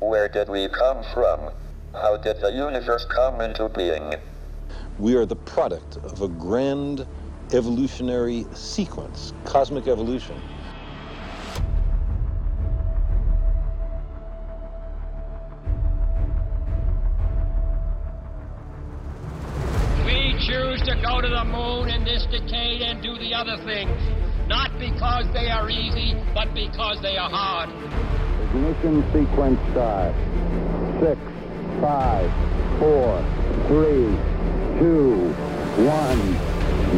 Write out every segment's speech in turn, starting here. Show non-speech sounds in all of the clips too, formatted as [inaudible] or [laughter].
Where did we come from? How did the universe come into being? We are the product of a grand evolutionary sequence, cosmic evolution. We choose to go to the moon in this decade and do the other things, not because they are easy, but because they are hard. Ignition sequence start. Six, five, four, three, two, one,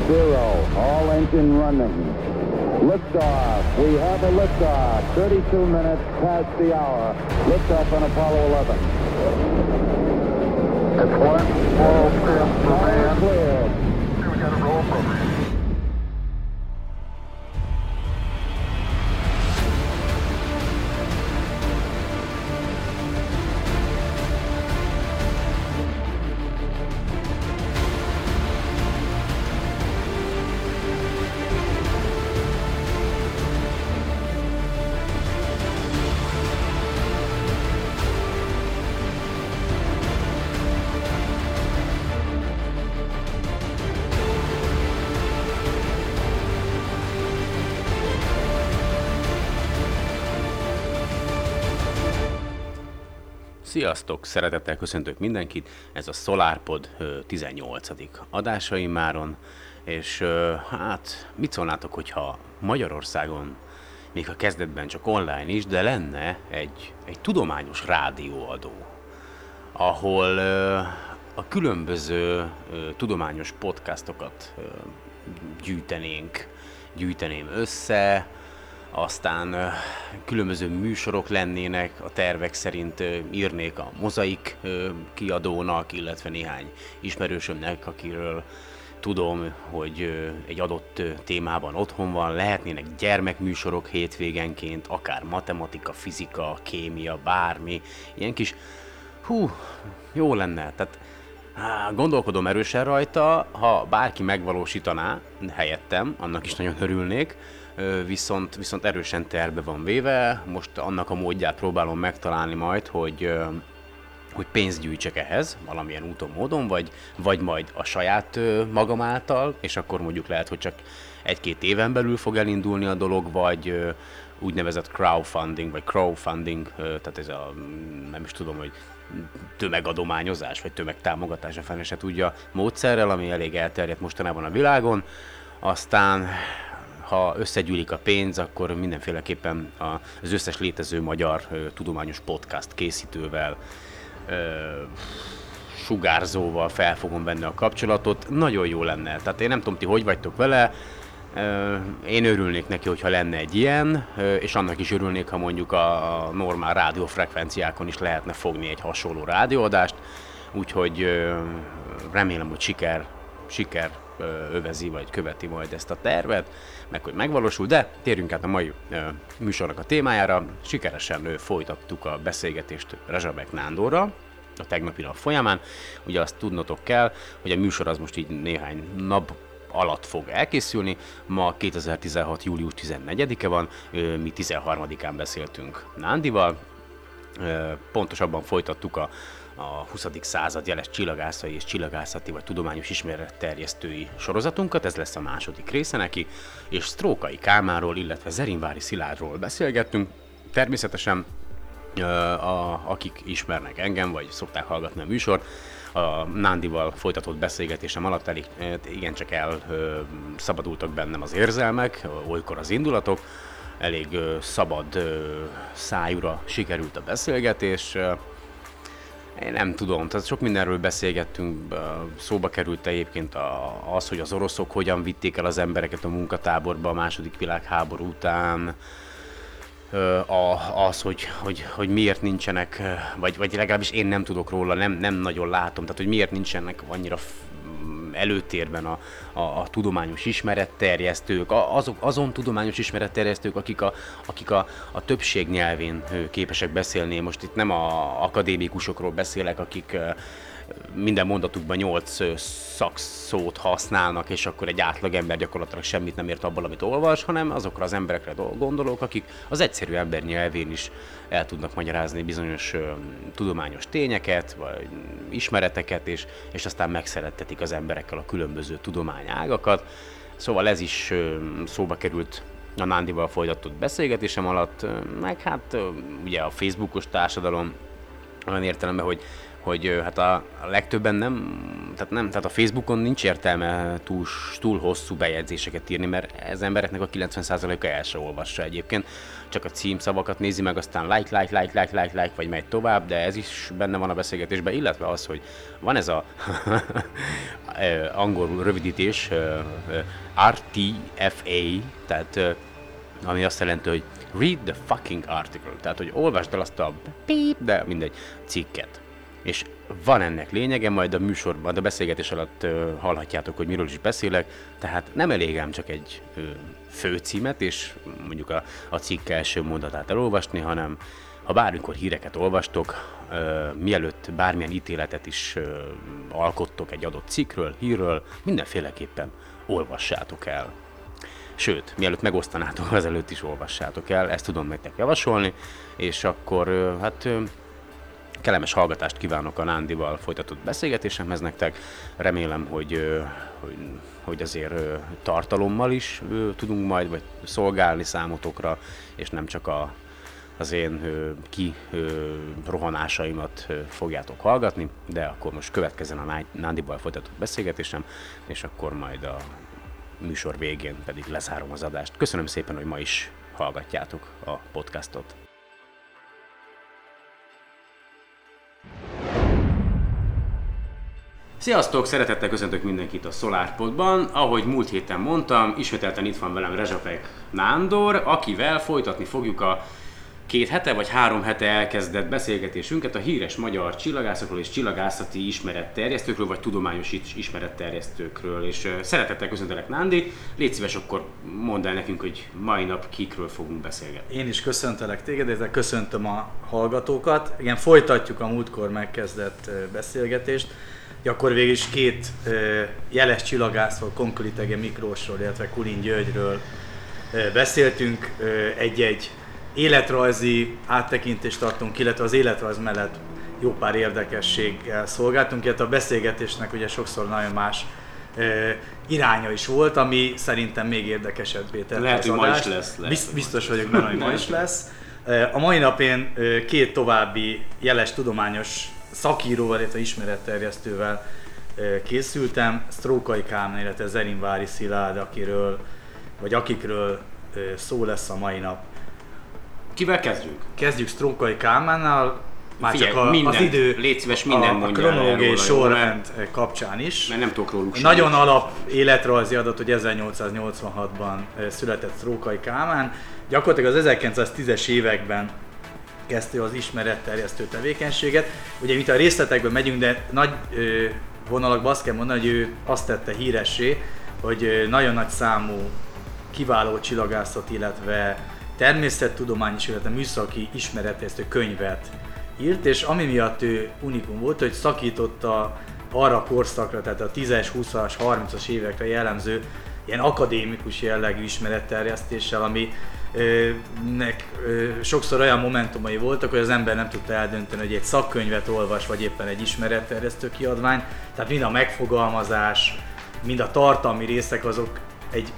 zero. All engine running. Liftoff. We have a liftoff. 32 minutes past the hour. Liftoff on Apollo 11. It's one small step for man. Cleared. We got a roll program. Sziasztok! Szeretettel köszöntök mindenkit. Ez a SolarPod ö, 18. adása immáron, és hát mit szólnátok, hogyha Magyarországon, még a kezdetben csak online is, de lenne egy, egy tudományos rádióadó, ahol a különböző tudományos podcastokat gyűjtenénk, gyűjteném össze, aztán különböző műsorok lennének, a tervek szerint írnék a mozaik kiadónak, illetve néhány ismerősömnek, akiről tudom, hogy egy adott témában otthon van, lehetnének gyermekműsorok hétvégenként, akár matematika, fizika, kémia, bármi, ilyen kis, hú, jó lenne, tehát Á, Gondolkodom erősen rajta, ha bárki megvalósítaná helyettem, annak is nagyon örülnék, viszont, viszont erősen terve van véve, most annak a módját próbálom megtalálni majd, hogy hogy pénzt gyűjtsek ehhez, valamilyen úton, módon, vagy, vagy majd a saját ö, magam által, és akkor mondjuk lehet, hogy csak egy-két éven belül fog elindulni a dolog, vagy úgynevezett crowdfunding, vagy crowdfunding, tehát ez a, nem is tudom, hogy tömegadományozás, vagy tömegtámogatás, a fene se tudja módszerrel, ami elég elterjedt mostanában a világon. Aztán ha összegyűlik a pénz, akkor mindenféleképpen az összes létező magyar tudományos podcast készítővel, sugárzóval felfogom benne a kapcsolatot. Nagyon jó lenne. Tehát én nem tudom, ti hogy vagytok vele, Én örülnék neki, hogyha lenne egy ilyen, és annak is örülnék, ha mondjuk a normál rádiófrekvenciákon is lehetne fogni egy hasonló rádióadást, úgyhogy remélem, hogy siker, siker övezi, vagy követi majd ezt a tervet, meg hogy megvalósul, de térjünk át a mai ö, műsornak a témájára. Sikeresen ö, folytattuk a beszélgetést Rezsabek Nándorral, a tegnapi nap folyamán. Ugye azt tudnotok kell, hogy a műsor az most így néhány nap alatt fog elkészülni. Ma 2016. július 14-e van, mi 13-án beszéltünk Nándival, pontosabban folytattuk a, a 20. század jeles csillagászai és csillagászati vagy tudományos ismeretterjesztői sorozatunkat, ez lesz a második része neki, és Strókai Kálmáról, illetve Zerinvári Szilárdról beszélgettünk. Természetesen a, akik ismernek engem, vagy szokták hallgatni a műsort, a Nándival folytatott beszélgetésem alatt elég igencsak elszabadultak bennem az érzelmek, olykor az indulatok, elég szabad ö, szájúra sikerült a beszélgetés. Én nem tudom, tehát sok mindenről beszélgettünk, szóba került egyébként az, hogy az oroszok hogyan vitték el az embereket a munkatáborba a második világháború után, a, az, hogy, hogy, hogy miért nincsenek, vagy, vagy legalábbis én nem tudok róla, nem, nem nagyon látom, tehát hogy miért nincsenek annyira előtérben a, a, a tudományos ismeretterjesztők, a, azok, azon tudományos ismeretterjesztők, akik a, akik a, a többség nyelvén képesek beszélni. Most itt nem a akadémikusokról beszélek, akik minden mondatukban nyolc ö, szakszót használnak, és akkor egy átlagember gyakorlatilag semmit nem ért abból, amit olvas, hanem azokra az emberekre do- gondolok, akik az egyszerű ember nyelvén is el tudnak magyarázni bizonyos tudományos tényeket, vagy ismereteket, és, és aztán megszerettetik az emberekkel a különböző tudományágakat. Szóval ez is szóba került a Nándival folytatott beszélgetésem alatt, meg hát ugye a Facebookos társadalom olyan értelemben, hogy hogy hát a, legtöbben nem, tehát nem, tehát a Facebookon nincs értelme túl, túl hosszú bejegyzéseket írni, mert ez embereknek a 90%-a el se olvassa egyébként, csak a címszavakat nézi meg, aztán like, like, like, like, like, like, vagy megy tovább, de ez is benne van a beszélgetésben, illetve az, hogy van ez a [laughs] ö, angolul rövidítés, RTFA, tehát ami azt jelenti, hogy read the fucking article, tehát hogy olvasd el azt a píp, de mindegy, cikket. És van ennek lényege, majd a műsorban, a beszélgetés alatt ö, hallhatjátok, hogy miről is beszélek, tehát nem elég ám csak egy ö, főcímet, és mondjuk a, a cikk első mondatát elolvasni, hanem ha bármikor híreket olvastok, ö, mielőtt bármilyen ítéletet is ö, alkottok egy adott cikkről, hírről, mindenféleképpen olvassátok el. Sőt, mielőtt megosztanátok, [laughs] azelőtt is olvassátok el, ezt tudom nektek javasolni, és akkor hát kellemes hallgatást kívánok a Nándival folytatott beszélgetésemhez nektek. Remélem, hogy, hogy, hogy azért tartalommal is tudunk majd vagy szolgálni számotokra, és nem csak a, az én ki rohanásaimat fogjátok hallgatni, de akkor most következzen a Ná- Nándival folytatott beszélgetésem, és akkor majd a műsor végén pedig lezárom az adást. Köszönöm szépen, hogy ma is hallgatjátok a podcastot. Sziasztok! Szeretettel köszöntök mindenkit a SolarPodban. Ahogy múlt héten mondtam, ismételten itt van velem Rezsapek Nándor, akivel folytatni fogjuk a két hete vagy három hete elkezdett beszélgetésünket a híres magyar csillagászokról és csillagászati ismeretterjesztőkről, vagy tudományos is- ismeretterjesztőkről. És szeretettel köszöntelek Nándi, légy szíves akkor mondd el nekünk, hogy mai nap kikről fogunk beszélgetni. Én is köszöntelek téged, illetve köszöntöm a hallgatókat. Igen, folytatjuk a múltkor megkezdett beszélgetést. Ugye Akkor végül is két ö, jeles csillagászról, Konkolitege Miklósról, illetve Kulin Györgyről ö, beszéltünk. Ö, Egy-egy életrajzi áttekintést adtunk, illetve az életrajz mellett jó pár érdekességgel szolgáltunk, illetve a beszélgetésnek ugye sokszor nagyon más ö, iránya is volt, ami szerintem még érdekesebbé tette Lehet, hogy ma is lesz, lehet. Bizt- Biztos vagyok benne, hogy ma is lesz. A mai nap én két további jeles tudományos szakíróval, illetve ismeretterjesztővel készültem. Sztrókai Kálmán, illetve Zerinvári Szilárd, akiről, vagy akikről szó lesz a mai nap. Kivel kezdjünk? Kezdjük Sztrókai Kálmánnal, már Figyelj, csak a, mindent, az idő, légy szíves, mindent a, a kronológiai sorrend kapcsán is. Mert nem tudok róluk Nagyon semmit. alap életrajzi adat, hogy 1886-ban ö, született Sztrókai Kálmán. Gyakorlatilag az 1910-es években kezdte az ismeretterjesztő tevékenységet. Ugye, mint a részletekben megyünk, de nagy ö, vonalakban azt kell mondani, hogy ő azt tette híressé, hogy nagyon nagy számú kiváló csillagászat, illetve természettudományos, illetve műszaki ismeretterjesztő könyvet írt, és ami miatt ő unikum volt, hogy szakította arra a korszakra, tehát a 10-es, 20-as, 30-as évekre jellemző ilyen akadémikus jellegű ismeretterjesztéssel, ami nek sokszor olyan momentumai voltak, hogy az ember nem tudta eldönteni, hogy egy szakkönyvet olvas, vagy éppen egy ismeretterjesztő kiadvány. Tehát mind a megfogalmazás, mind a tartalmi részek azok egy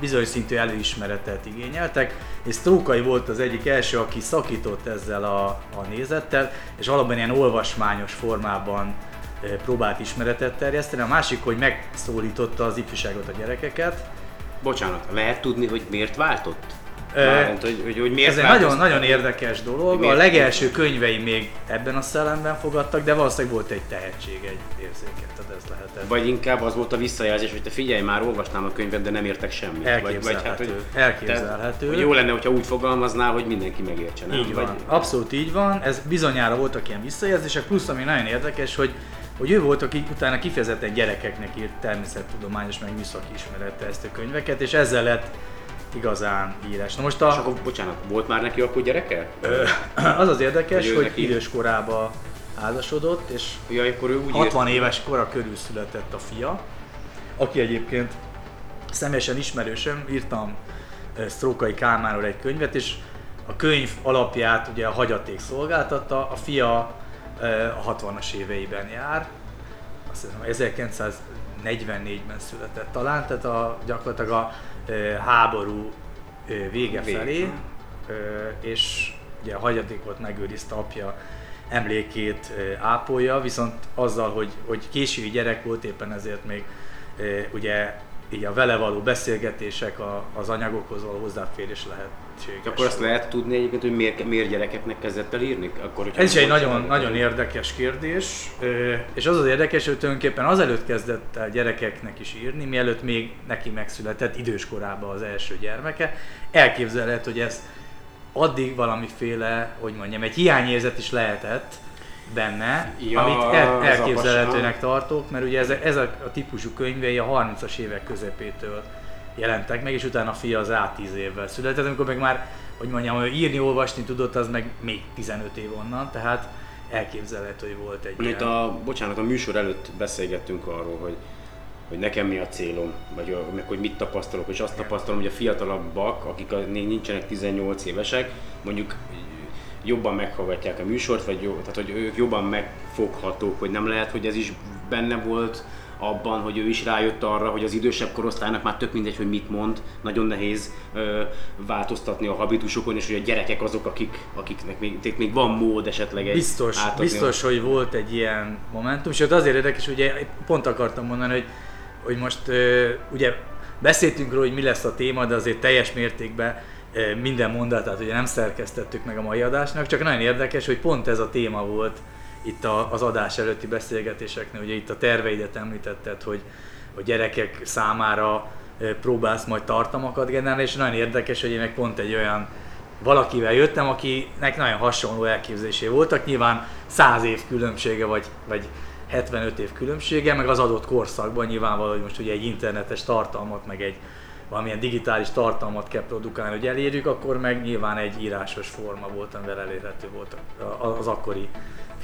bizonyos szintű előismeretet igényeltek, és Strókai volt az egyik első, aki szakított ezzel a, a nézettel, és valóban ilyen olvasmányos formában próbált ismeretet terjeszteni. A másik, hogy megszólította az ifjúságot, a gyerekeket. Bocsánat, lehet tudni, hogy miért váltott? Mármint, hogy, hogy, hogy miért Ez egy nagyon-nagyon érdekes dolog. Miért? A legelső könyvei még ebben a szellemben fogadtak, de valószínűleg volt egy tehetség, egy érzéket, tehát ez lehetett. Vagy inkább az volt a visszajelzés, hogy te figyelj már, olvasnám a könyvet, de nem értek semmit. Elképzelhető. Vagy, Elképzelhető. Te, hogy jó lenne, hogyha úgy fogalmaznál, hogy mindenki megértse, nem? Így van, Vagy, abszolút így van, ez bizonyára voltak ilyen visszajelzések, plusz ami nagyon érdekes, hogy hogy ő volt, aki utána kifejezetten gyerekeknek írt természettudományos meg műszaki ismeretterjesztő könyveket, és ezzel lett igazán híres. Na most és a, akkor, bocsánat, volt már neki akkor gyereke? az az érdekes, Hogy hogy neki- idős korában házasodott, és Ja, akkor ő úgy 60 éves kora körül született a fia, aki egyébként személyesen ismerősöm, írtam Sztrókai Kálmánról egy könyvet, és a könyv alapját ugye a hagyaték szolgáltatta, a fia a 60-as éveiben jár, azt hiszem 1944-ben született talán, tehát a, gyakorlatilag a háború vége Vég. felé, és ugye a hagyatékot megőrizte apja emlékét ápolja, viszont azzal, hogy, hogy késői gyerek volt, éppen ezért még ugye így a vele való beszélgetések, a, az anyagokhoz való hozzáférés lehetséges. Akkor azt lehet tudni egyébként, hogy miért, miért gyerekeknek kezdett el írni? Akkor, Ez is egy nagyon, nagyon érdekes kérdés, és az az érdekes, hogy tulajdonképpen azelőtt kezdett el gyerekeknek is írni, mielőtt még neki megszületett időskorában az első gyermeke. Elképzelhet, hogy ez addig valamiféle, hogy mondjam, egy hiányérzet is lehetett benne, Ja, amit el, elképzelhetőnek tartok, mert ugye ez, ez a, a típusú könyvei a 30-as évek közepétől jelentek meg, és utána a fia az rá 10 évvel született, amikor meg már, hogy mondjam, hogy írni, olvasni tudott, az meg még 15 év onnan, tehát elképzelhető, hogy volt egy Itt a, bocsánat, a műsor előtt beszélgettünk arról, hogy, hogy nekem mi a célom, vagy meg hogy mit tapasztalok, és azt tapasztalom, hogy a fiatalabbak, akik még nincsenek 18 évesek, mondjuk jobban meghallgatják a műsort, vagy jó, tehát hogy ők jobban megfoghatók, hogy nem lehet, hogy ez is benne volt abban, hogy ő is rájött arra, hogy az idősebb korosztálynak már tök mindegy, hogy mit mond, nagyon nehéz ö, változtatni a habitusokon, és hogy a gyerekek azok, akik, akiknek még, még van mód esetleg egy Biztos, átadni biztos, hogy volt egy ilyen momentum, és ott azért érdekes, ugye pont akartam mondani, hogy, hogy most ö, ugye beszéltünk róla, hogy mi lesz a téma, de azért teljes mértékben minden mondatát ugye nem szerkesztettük meg a mai adásnak, csak nagyon érdekes, hogy pont ez a téma volt itt a, az adás előtti beszélgetéseknél, ugye itt a terveidet említetted, hogy a gyerekek számára próbálsz majd tartalmakat generálni, és nagyon érdekes, hogy én meg pont egy olyan valakivel jöttem, akinek nagyon hasonló elképzelésé voltak, nyilván 100 év különbsége, vagy, vagy 75 év különbsége, meg az adott korszakban nyilvánvaló, hogy most ugye egy internetes tartalmat, meg egy valamilyen digitális tartalmat kell produkálni, hogy elérjük, akkor meg nyilván egy írásos forma volt, amivel elérhető volt az akkori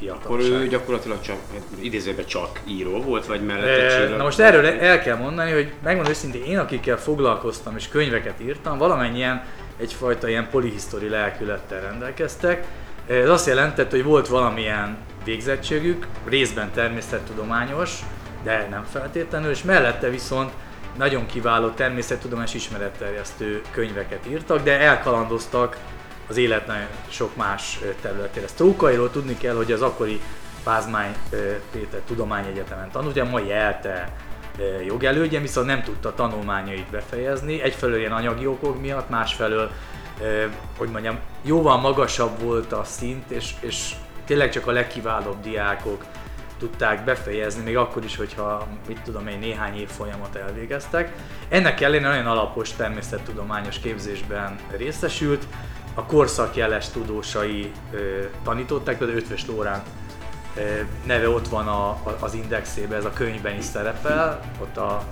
Akkor fiatalság. ő gyakorlatilag csak, idézőben csak író volt, vagy mellette csillag? Na most erről el kell mondani, hogy megmondom őszintén, én akikkel foglalkoztam és könyveket írtam, valamennyien egyfajta ilyen polihisztori lelkülettel rendelkeztek. Ez azt jelentett, hogy volt valamilyen végzettségük, részben természettudományos, de nem feltétlenül, és mellette viszont nagyon kiváló természettudományos ismeretterjesztő könyveket írtak, de elkalandoztak az élet nagyon sok más területére. Sztrókairól tudni kell, hogy az akkori Pázmány Péter Tudományegyetemen tanult, ugye a mai ELTE jogelődje, viszont nem tudta tanulmányait befejezni, egyfelől ilyen anyagi okok miatt, másfelől, hogy mondjam, jóval magasabb volt a szint, és, és tényleg csak a legkiválóbb diákok tudták befejezni, még akkor is, hogyha mit tudom én, néhány év folyamat elvégeztek. Ennek ellenére nagyon alapos természettudományos képzésben részesült, a korszak jeles tudósai ö, tanították, például Ötvös Lórán ö, neve ott van a, a, az indexében, ez a könyvben is szerepel, ott a,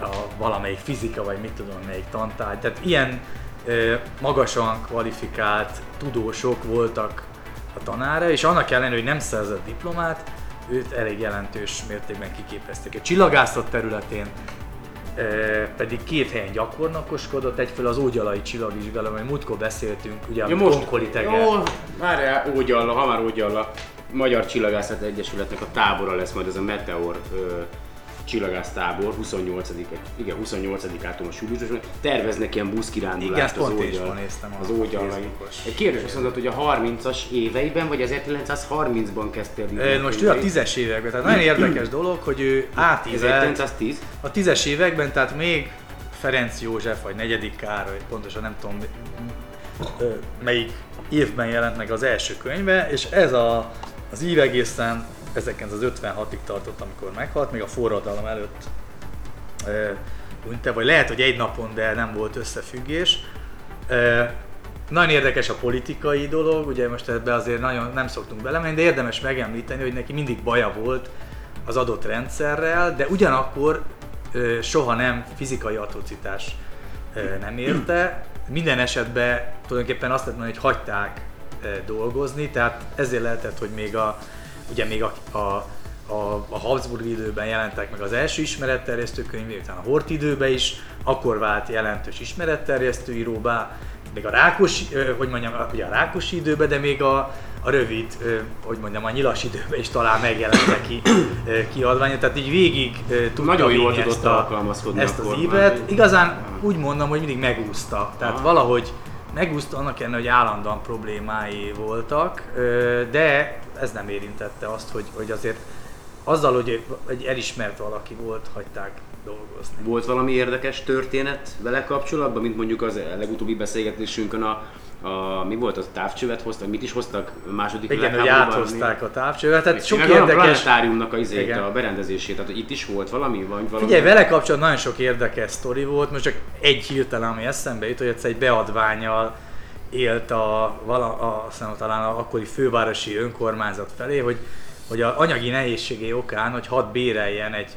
a valamelyik fizika, vagy mit tudom, melyik tantárgy. Tehát ilyen ö, magasan kvalifikált tudósok voltak a tanára, és annak ellenére, hogy nem szerzett diplomát, őt elég jelentős mértékben kiképezték. A csillagászat területén pedig két helyen gyakornokoskodott, egyfelől az ógyalai csillagvizsgáló, amit múltkor beszéltünk, ugye a Ja, most, Konkoli teger. jó, várjál, Ógyalla, ha már Ógyalla, Magyar Csillagászat Egyesületnek a tábora lesz majd ez a Meteor ö, csillagász tábor, 28 igen, 28-ától a Súlyos, terveznek ilyen buszkirándulást Igen, az Ógyal- az ógyallai. Facebookos. Egy kérdés azt mondod, hogy a 30-as éveiben, vagy 1930-ban kezdtél írni Most ő a könyveit? tízes években, tehát nagyon érdekes dolog, hogy ő átívelt 1910? a tízes években, tehát még Ferenc József, vagy negyedik Károly, pontosan nem tudom melyik évben jelent meg az első könyve, és ez a, az ív egészen 1956-ig tartott, amikor meghalt, még a forradalom előtt ö, unta, vagy lehet, hogy egy napon, de nem volt összefüggés. Nagyon érdekes a politikai dolog, ugye most ebbe azért nagyon nem szoktunk belemenni, de érdemes megemlíteni, hogy neki mindig baja volt az adott rendszerrel, de ugyanakkor soha nem fizikai atrocitás nem érte. Minden esetben tulajdonképpen azt lehet mondani, hogy hagyták dolgozni, tehát ezért lehetett, hogy még a ugye még a, a a, a Habsburg időben jelentek meg az első ismeretterjesztő könyvek, utána a Hort időben is, akkor vált jelentős ismeretterjesztő íróbá, még a Rákos, hogy mondjam, ugye a Rákos időben, de még a, a rövid, hogy mondjam, a nyilas időben is talán megjelent neki kiadványa, tehát így végig tudta Nagyon jól tudott ezt, a, ezt az ívet. Igazán úgy mondom, hogy mindig megúszta, tehát Aha. valahogy megúszta annak ellenére, hogy állandóan problémái voltak, de ez nem érintette azt, hogy, hogy azért azzal, hogy egy elismert valaki volt, hagyták dolgozni. Volt valami érdekes történet vele kapcsolatban, mint mondjuk az legutóbbi beszélgetésünkön a, a mi volt az a távcsövet hoztak, mit is hoztak a második Igen, hogy áthozták a távcsövet, tehát sok Meg a érdekes... planetáriumnak a, izét, Igen. a berendezését, tehát itt is volt valami? Vagy valami Figyelj, vele kapcsolatban nagyon sok érdekes sztori volt, most csak egy hirtelen, ami eszembe jut, hogy egyszer egy beadványal élt a, vala, a, azt hiszem, talán a akkori fővárosi önkormányzat felé, hogy, hogy a anyagi nehézségé okán, hogy hadd béreljen egy,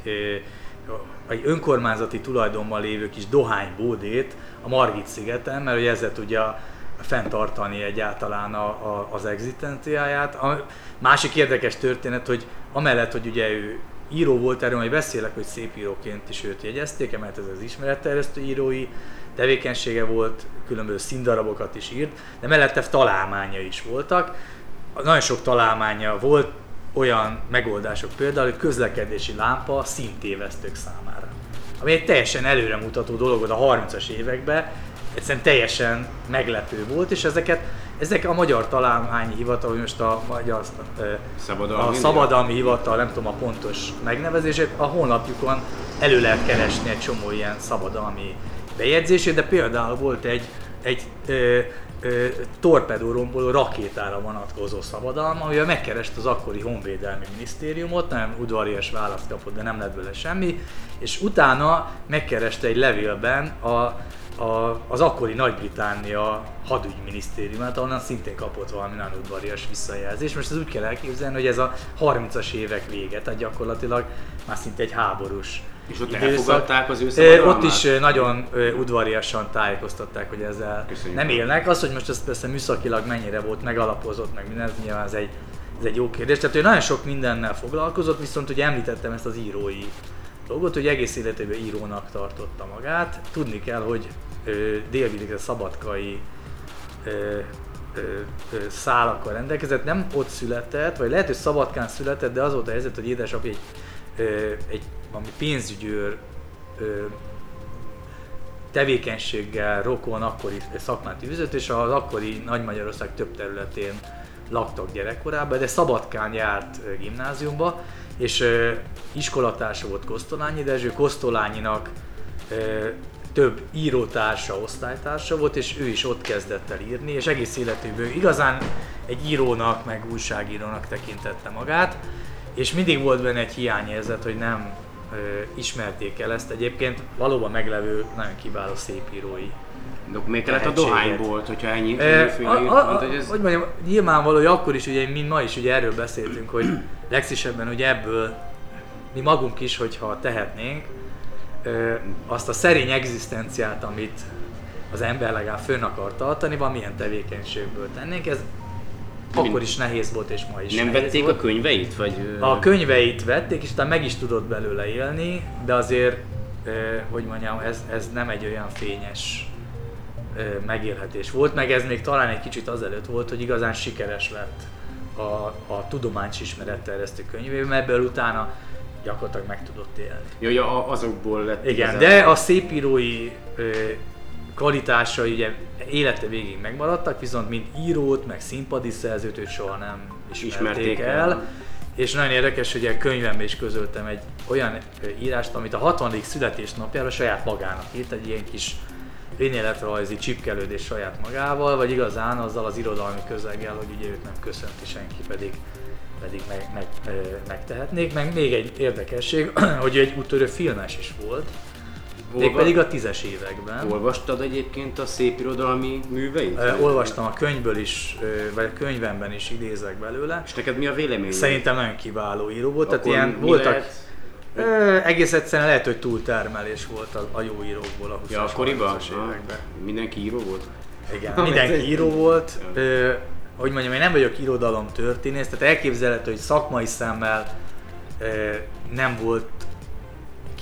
egy önkormányzati tulajdonban lévő kis dohánybódét a Margit szigeten, mert hogy ezzel tudja fenntartani egyáltalán a, a, az egzisztenciáját. A másik érdekes történet, hogy amellett, hogy ugye ő író volt, erről majd beszélek, hogy szép íróként is őt jegyezték, mert ez az ismeretterjesztő írói tevékenysége volt, különböző színdarabokat is írt, de mellette találmánya is voltak. Nagyon sok találmánya volt, olyan megoldások például, hogy közlekedési lámpa színtévesztők számára. Ami egy teljesen előremutató dolog volt a 30-as években, egyszerűen teljesen meglepő volt, és ezeket, ezek a Magyar Találmányi Hivatal, vagy most a Magyar Szabadalmi a Szabadalmi Hivatal, nem tudom a pontos megnevezését, a honlapjukon elő lehet keresni egy csomó ilyen szabadalmi bejegyzését, de például volt egy, egy ö, ö, torpedóromboló rakétára vonatkozó szabadalma, amivel megkerest az akkori Honvédelmi Minisztériumot, nem udvarias választ kapott, de nem lett belőle semmi, és utána megkereste egy levélben a, a, az akkori Nagy-Britannia hadügyminisztériumát, ahonnan szintén kapott valami nagyon udvarias visszajelzést. Most ez úgy kell elképzelni, hogy ez a 30-as évek vége, tehát gyakorlatilag már szinte egy háborús És ott időszak. elfogadták az ő szabadalmát? Ott is nagyon udvariasan tájékoztatták, hogy ezzel Köszönjük. nem élnek. Az, hogy most ez persze műszakilag mennyire volt megalapozott, meg minden, ez nyilván ez egy, ez egy jó kérdés. Tehát ő nagyon sok mindennel foglalkozott, viszont ugye említettem ezt az írói dolgot, hogy egész életében írónak tartotta magát. Tudni kell, hogy ö, délvidéki szabadkai ö, ö, ö, szálakkal rendelkezett, nem ott született, vagy lehet, hogy Szabadkán született, de az volt a helyzet, hogy édesapja egy, ö, egy valami pénzügyőr ö, tevékenységgel rokon akkori szakmát űzött, és az akkori Nagy Magyarország több területén laktak gyerekkorában, de Szabadkán járt gimnáziumba, és ö, iskolatársa volt Kosztolányi Dezső, Kosztolányinak ö, több írótársa, osztálytársa volt, és ő is ott kezdett el írni, és egész életéből igazán egy írónak, meg újságírónak tekintette magát, és mindig volt benne egy hiányérzet, hogy nem ismerték el ezt egyébként valóban meglevő, nagyon kiváló szépírói De miért kellett a dohánybolt, hogyha ennyi E, mindenféle a, írt? a, a, Mondta, hogy ez... hogy mondjam, nyilvánvaló, hogy akkor is, ugye, mint ma is ugye erről beszéltünk, hogy legszívesebben ugye ebből mi magunk is, hogyha tehetnénk, ö, azt a szerény egzisztenciát, amit az ember legalább fönn akar tartani, valamilyen tevékenységből tennénk, ez akkor is nehéz volt, és ma is Nem vették volt. a könyveit? Vagy, A könyveit vették, és utána meg is tudott belőle élni, de azért, hogy mondjam, ez, ez nem egy olyan fényes megélhetés volt, meg ez még talán egy kicsit azelőtt volt, hogy igazán sikeres lett a, a tudományos ismeretterjesztő könyvében, mert ebből utána gyakorlatilag meg tudott élni. Ja, azokból lett Igen, igazán- de a szépírói ö, kvalitásai ugye élete végig megmaradtak, viszont mint írót, meg színpadi szerzőt őt soha nem ismerték, Ismerték el. el. És nagyon érdekes, hogy a könyvemben is közöltem egy olyan írást, amit a 60. születésnapjára saját magának írt, egy ilyen kis önéletrajzi csipkelődés saját magával, vagy igazán azzal az irodalmi közeggel, hogy ugye őt nem köszönti senki, pedig pedig meg, meg, megtehetnék. Meg még egy érdekesség, [clears throat] hogy egy úttörő filmes is volt, mégpedig a tízes években. Olvastad egyébként a szép irodalmi műveit? Ö, Olvastam a könyvből is, ö, vagy a könyvemben is idézek belőle. És neked mi a véleményed? Szerintem nagyon kiváló író volt, tehát Akkor ilyen mi voltak, lehet? ö, egész egyszerűen lehet, hogy túltermelés volt a, a jó írókból a 20-as, Ja, akkoriban? 30-as Ah, években. Mindenki író volt? Igen, mindenki író volt. Ö, hogy mondjam, én nem vagyok irodalom történész, tehát elképzelhető, hogy szakmai szemmel ö, nem volt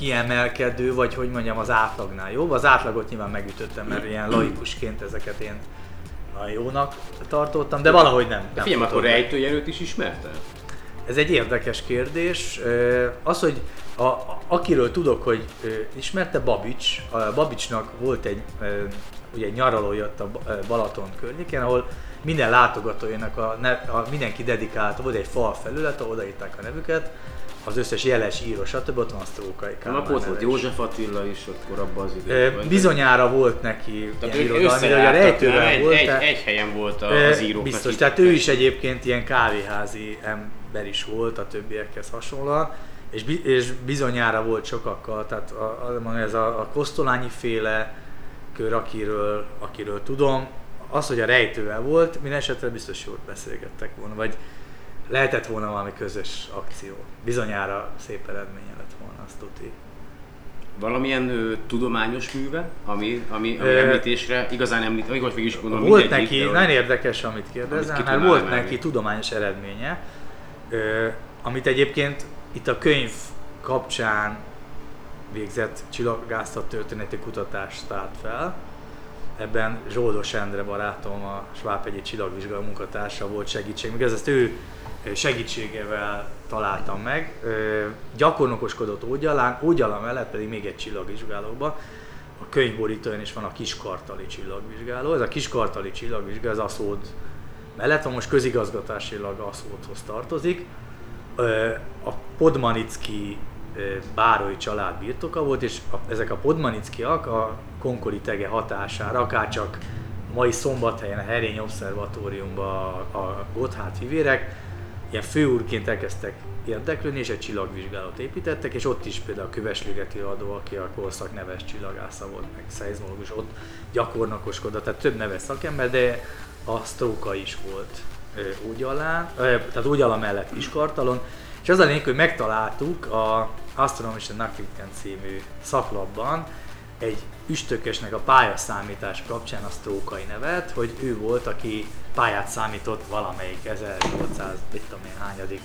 kiemelkedő, vagy hogy mondjam, az átlagnál jobb. Az átlagot nyilván megütöttem, mert ilyen laikusként ezeket én a jónak tartottam, de valahogy nem. Nem figyelj, akkor rejtőjelőt is ismerted? Ez egy érdekes kérdés. Az, hogy a, a, akiről tudok, hogy ismerte Babics, a Babicsnak volt egy, ugye nyaralója ott a Balaton környékén, ahol minden látogatójának a, a mindenki dedikálta, volt egy fal felület, ahol odaírták a nevüket, az összes jeles író, stb. ott van a Sztrókai Kálmán ott volt. József Attila is, akkor abban az időben. Bizonyára volt neki Tehát ilyen irodalmi, ugye a nem? egy, volt. egy, egy helyen volt az íróknak. Biztos, tehát ő is egyébként ilyen kávéházi ember is volt a többiekhez hasonlóan, és, és bizonyára volt sokakkal, tehát a, a, ez a, a Kosztolányi féle kör, akiről, akiről tudom, az, hogy a rejtővel volt, minden esetre biztos jól beszélgettek volna, vagy lehetett volna valami közös akció. Bizonyára szép eredménye lett volna, azt tuti. Valamilyen ö, tudományos műve, ami, ami, ami Ö, említésre igazán említ, vagy vagy is gondolom Volt neki, de nagyon érdekes, amit Amit kérdezel, ki mert volt emelni. neki tudományos eredménye, ö, amit egyébként itt a könyv kapcsán végzett csillagászat történeti kutatást tárt fel. Ebben Zsoldos Endre barátom, a Svábhegyi csillagvizsgáló munkatársa volt segítség, még ez ezt ő segítségével találtam meg. Gyakornokoskodott Ógyalán, Ógyala mellett pedig még egy csillagvizsgálóba. A könyvborítóján is van a Kiskartali csillagvizsgáló. Ez a Kiskartali csillagvizsgáló, az Aszód mellett most közigazgatásilag Aszódhoz tartozik. A Podmanicki bárói család birtoka volt, és a, ezek a Podmanickiak a Konkoli tege hatására, akárcsak a mai szombathelyen a Herény Obszervatóriumban a, a Gotthard fivérek, ilyen főúrként elkezdtek érdeklődni, és egy csillagvizsgálót építettek, és ott is például a Kövesligeti adó, aki a korszak neves csillagásza volt, meg szeizmológus, ott gyakornokoskodott, tehát több neves szakember, de a Sztróka is volt ö, Úgyalán, ö, tehát Úgyala mellett Kiskartalon, és az a lényeg, hogy megtaláltuk a Astronomy and Nothing című szaklapban egy üstökösnek a pályaszámítás kapcsán a Sztrókai nevet, hogy ő volt, aki pályát számított valamelyik 1800, mit tudom én hányadik,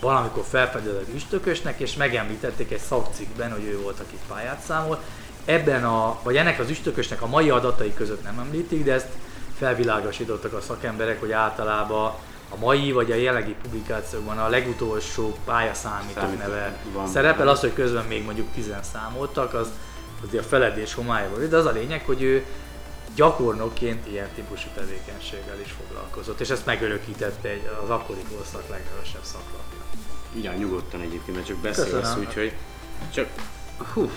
valamikor felfedezett üstökösnek, és megemlítették egy szakcikkben, hogy ő volt, aki pályát számolt. Ebben a, vagy ennek az üstökösnek a mai adatai között nem említik, de ezt felvilágosítottak a szakemberek, hogy általában a mai vagy a jelenlegi publikációkban a legutolsó pályaszámítók Számító neve van. szerepel, az, hogy közben még mondjuk tizen számoltak, az azért a feledés homály volt, de az a lényeg, hogy ő gyakornokként ilyen típusú tevékenységgel is foglalkozott, és ezt megörökítette egy, az akkori korszak legnevesebb szaklapja. Ugyan nyugodtan egyébként, mert csak beszélsz, Köszönöm. úgyhogy csak... Hú,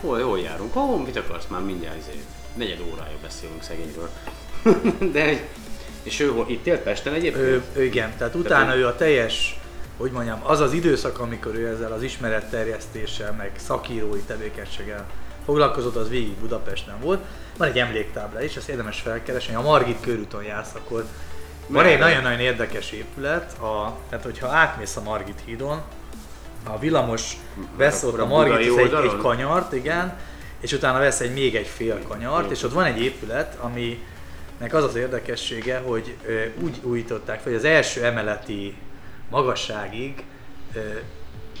hol, hol járunk? Hol, mit akarsz már mindjárt izé? Negyed órája beszélünk szegényről. [laughs] De, és ő itt élt Pesten egyébként? Ő, ő igen, tehát utána ő a teljes, hogy mondjam, az az időszak, amikor ő ezzel az ismeretterjesztéssel, meg szakírói tevékenységgel foglalkozott, az végig Budapesten volt. Van egy emléktábla is, ezt érdemes felkeresni, ha Margit körúton jársz, akkor van egy nagyon-nagyon érdekes épület, a, tehát hogyha átmész a Margit hídon, a villamos akkor a a Margit egy, egy kanyart, igen, és utána vesz egy még egy fél kanyart, és ott van egy épület, aminek az az érdekessége, hogy úgy újították fel, hogy az első emeleti magasságig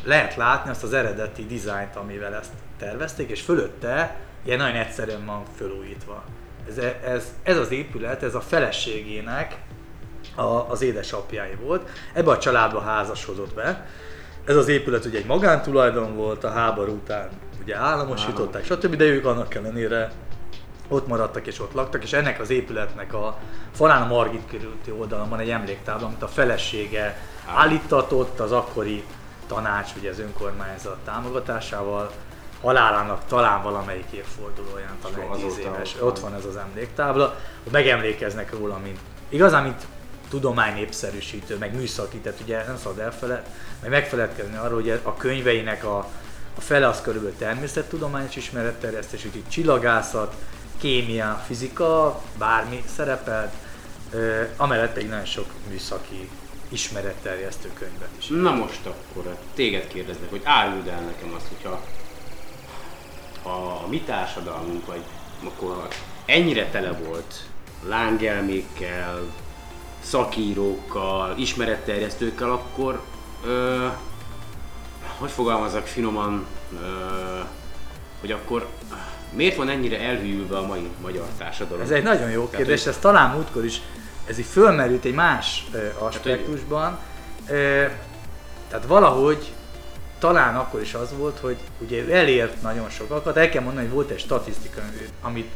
lehet látni azt az eredeti dizájnt, amivel ezt tervezték, és fölötte ilyen nagyon egyszerűen van fölújítva. Ez, ez, ez az épület, ez a feleségének a, az édesapjáé volt. Ebbe a családba házasodott be. Ez az épület ugye egy magántulajdon volt, a háború után ugye államosították, stb., de ők annak ellenére ott maradtak és ott laktak, és ennek az épületnek a falán a Margit körülti oldalon van egy emléktábla, amit a felesége állítatott az akkori tanács, ugye az önkormányzat támogatásával, halálának talán valamelyik évfordulóján, talán egy tíz éves, ott van. ott van ez az emléktábla, hogy megemlékeznek róla, mint igazán, mint tudomány népszerűsítő, meg műszaki, tehát ugye nem szabad elfeled, meg megfeledkezni arról, hogy a könyveinek a, a fele az körülbelül természettudományos ismeretterjesztés, úgyhogy csillagászat, kémia, fizika, bármi szerepelt, ö, amellett pedig nagyon sok műszaki ismeretterjesztő könyvet is. Na most akkor téged kérdeznek, hogy áruld el nekem azt, hogyha ha a mi társadalmunk, vagy akkor ennyire tele volt lángelmékkel, szakírókkal, ismeretterjesztőkkel, akkor ö, hogy fogalmazzak finoman, ö, hogy akkor miért van ennyire elhűlve a mai magyar társadalom? Ez egy nagyon jó Tehát, kérdés, hogy- ez talán múltkor is, ez így fölmerült egy más ö, aspektusban. Ö, tehát valahogy talán akkor is az volt, hogy ugye ő elért nagyon sokakat, el kell mondani, hogy volt egy statisztika, amit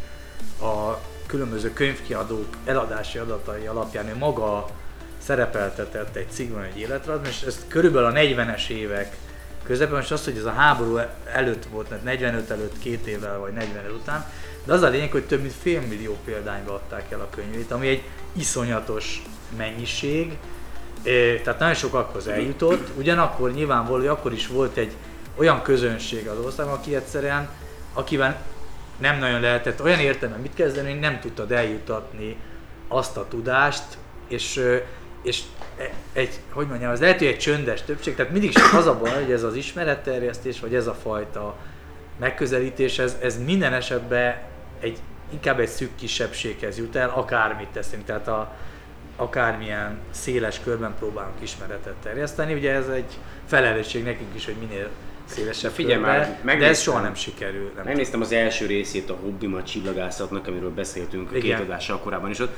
a különböző könyvkiadók eladási adatai alapján ő maga szerepeltetett egy cikkben egy életrajzban, és ez körülbelül a 40-es évek közepén, most az, hogy ez a háború előtt volt, tehát 45 előtt két évvel, vagy 40 el után, de az a lényeg, hogy több mint fél millió példányba adták el a könyvét, ami egy iszonyatos mennyiség, tehát nagyon sokakhoz eljutott, ugyanakkor nyilvánvaló, hogy akkor is volt egy olyan közönség az országban, aki egyszerűen, akivel nem nagyon lehetett olyan értelemben mit kezdeni, hogy nem tudtad eljutatni azt a tudást, és, és e- egy, hogy mondjam, az lehet, hogy egy csöndes többség, tehát mindig is az a baj, hogy ez az ismeretterjesztés, vagy ez a fajta megközelítés, ez, ez minden esetben egy, inkább egy szűk kisebbséghez jut el, akármit teszünk, tehát a, akármilyen széles körben próbálunk ismeretet terjeszteni. Ugye ez egy felelősség nekünk is, hogy minél szélesebb Figyelj körben, már, de ez soha nem sikerül. Nem Megnéztem az első részét a Hobbimat csillagászatnak, amiről beszéltünk Igen. két adással korábban is. Ott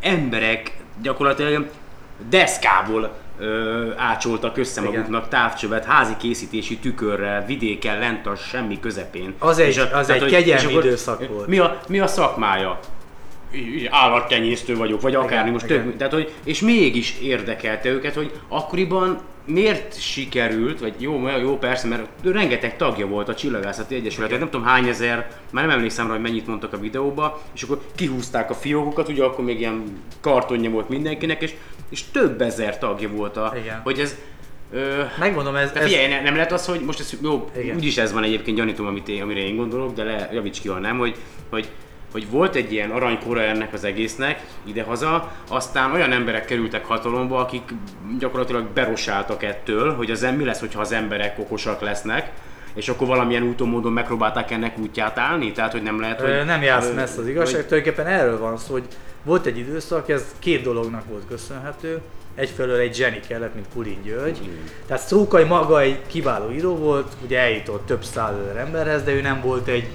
emberek gyakorlatilag deszkából ö, ácsoltak össze Igen. maguknak távcsövet, házi készítésű tükörrel, vidéken, lent a semmi közepén. Az egy- És az tehát, egy hogy- kegyelmi és akkor időszak volt. Mi a, mi a szakmája? Állattenyésztő vagyok, vagy akármi, most igen. tök, tehát, hogy, és mégis érdekelte őket, hogy akkoriban miért sikerült, vagy jó, jó persze, mert rengeteg tagja volt a Csillagászati Egyesületnek, nem tudom hány ezer, már nem emlékszem rá, hogy mennyit mondtak a videóba, és akkor kihúzták a fiókokat, ugye akkor még ilyen kartonja volt mindenkinek, és, és több ezer tagja volt a, Igen. hogy ez Ö, Megmondom, ez, ez figyelj, ne- nem lehet az, hogy most ez jó, Igen. úgyis ez van egyébként, gyanítom, amit én, amire én gondolok, de le, javíts ki, ha nem, hogy, hogy, hogy volt egy ilyen aranykora ennek az egésznek idehaza, aztán olyan emberek kerültek hatalomba, akik gyakorlatilag berosáltak ettől, hogy az mi lesz, hogyha az emberek okosak lesznek, és akkor valamilyen úton, módon megpróbálták ennek útját állni, tehát hogy nem lehet, hogy... Ö, nem jársz messze az igazság, hogy- tulajdonképpen erről van szó, hogy volt egy időszak, ez két dolognak volt köszönhető. Egyfelől egy zseni kellett, mint Kulin György. Tehát Sztrókai maga egy kiváló író volt, ugye eljutott több százezer emberhez, de ő nem volt egy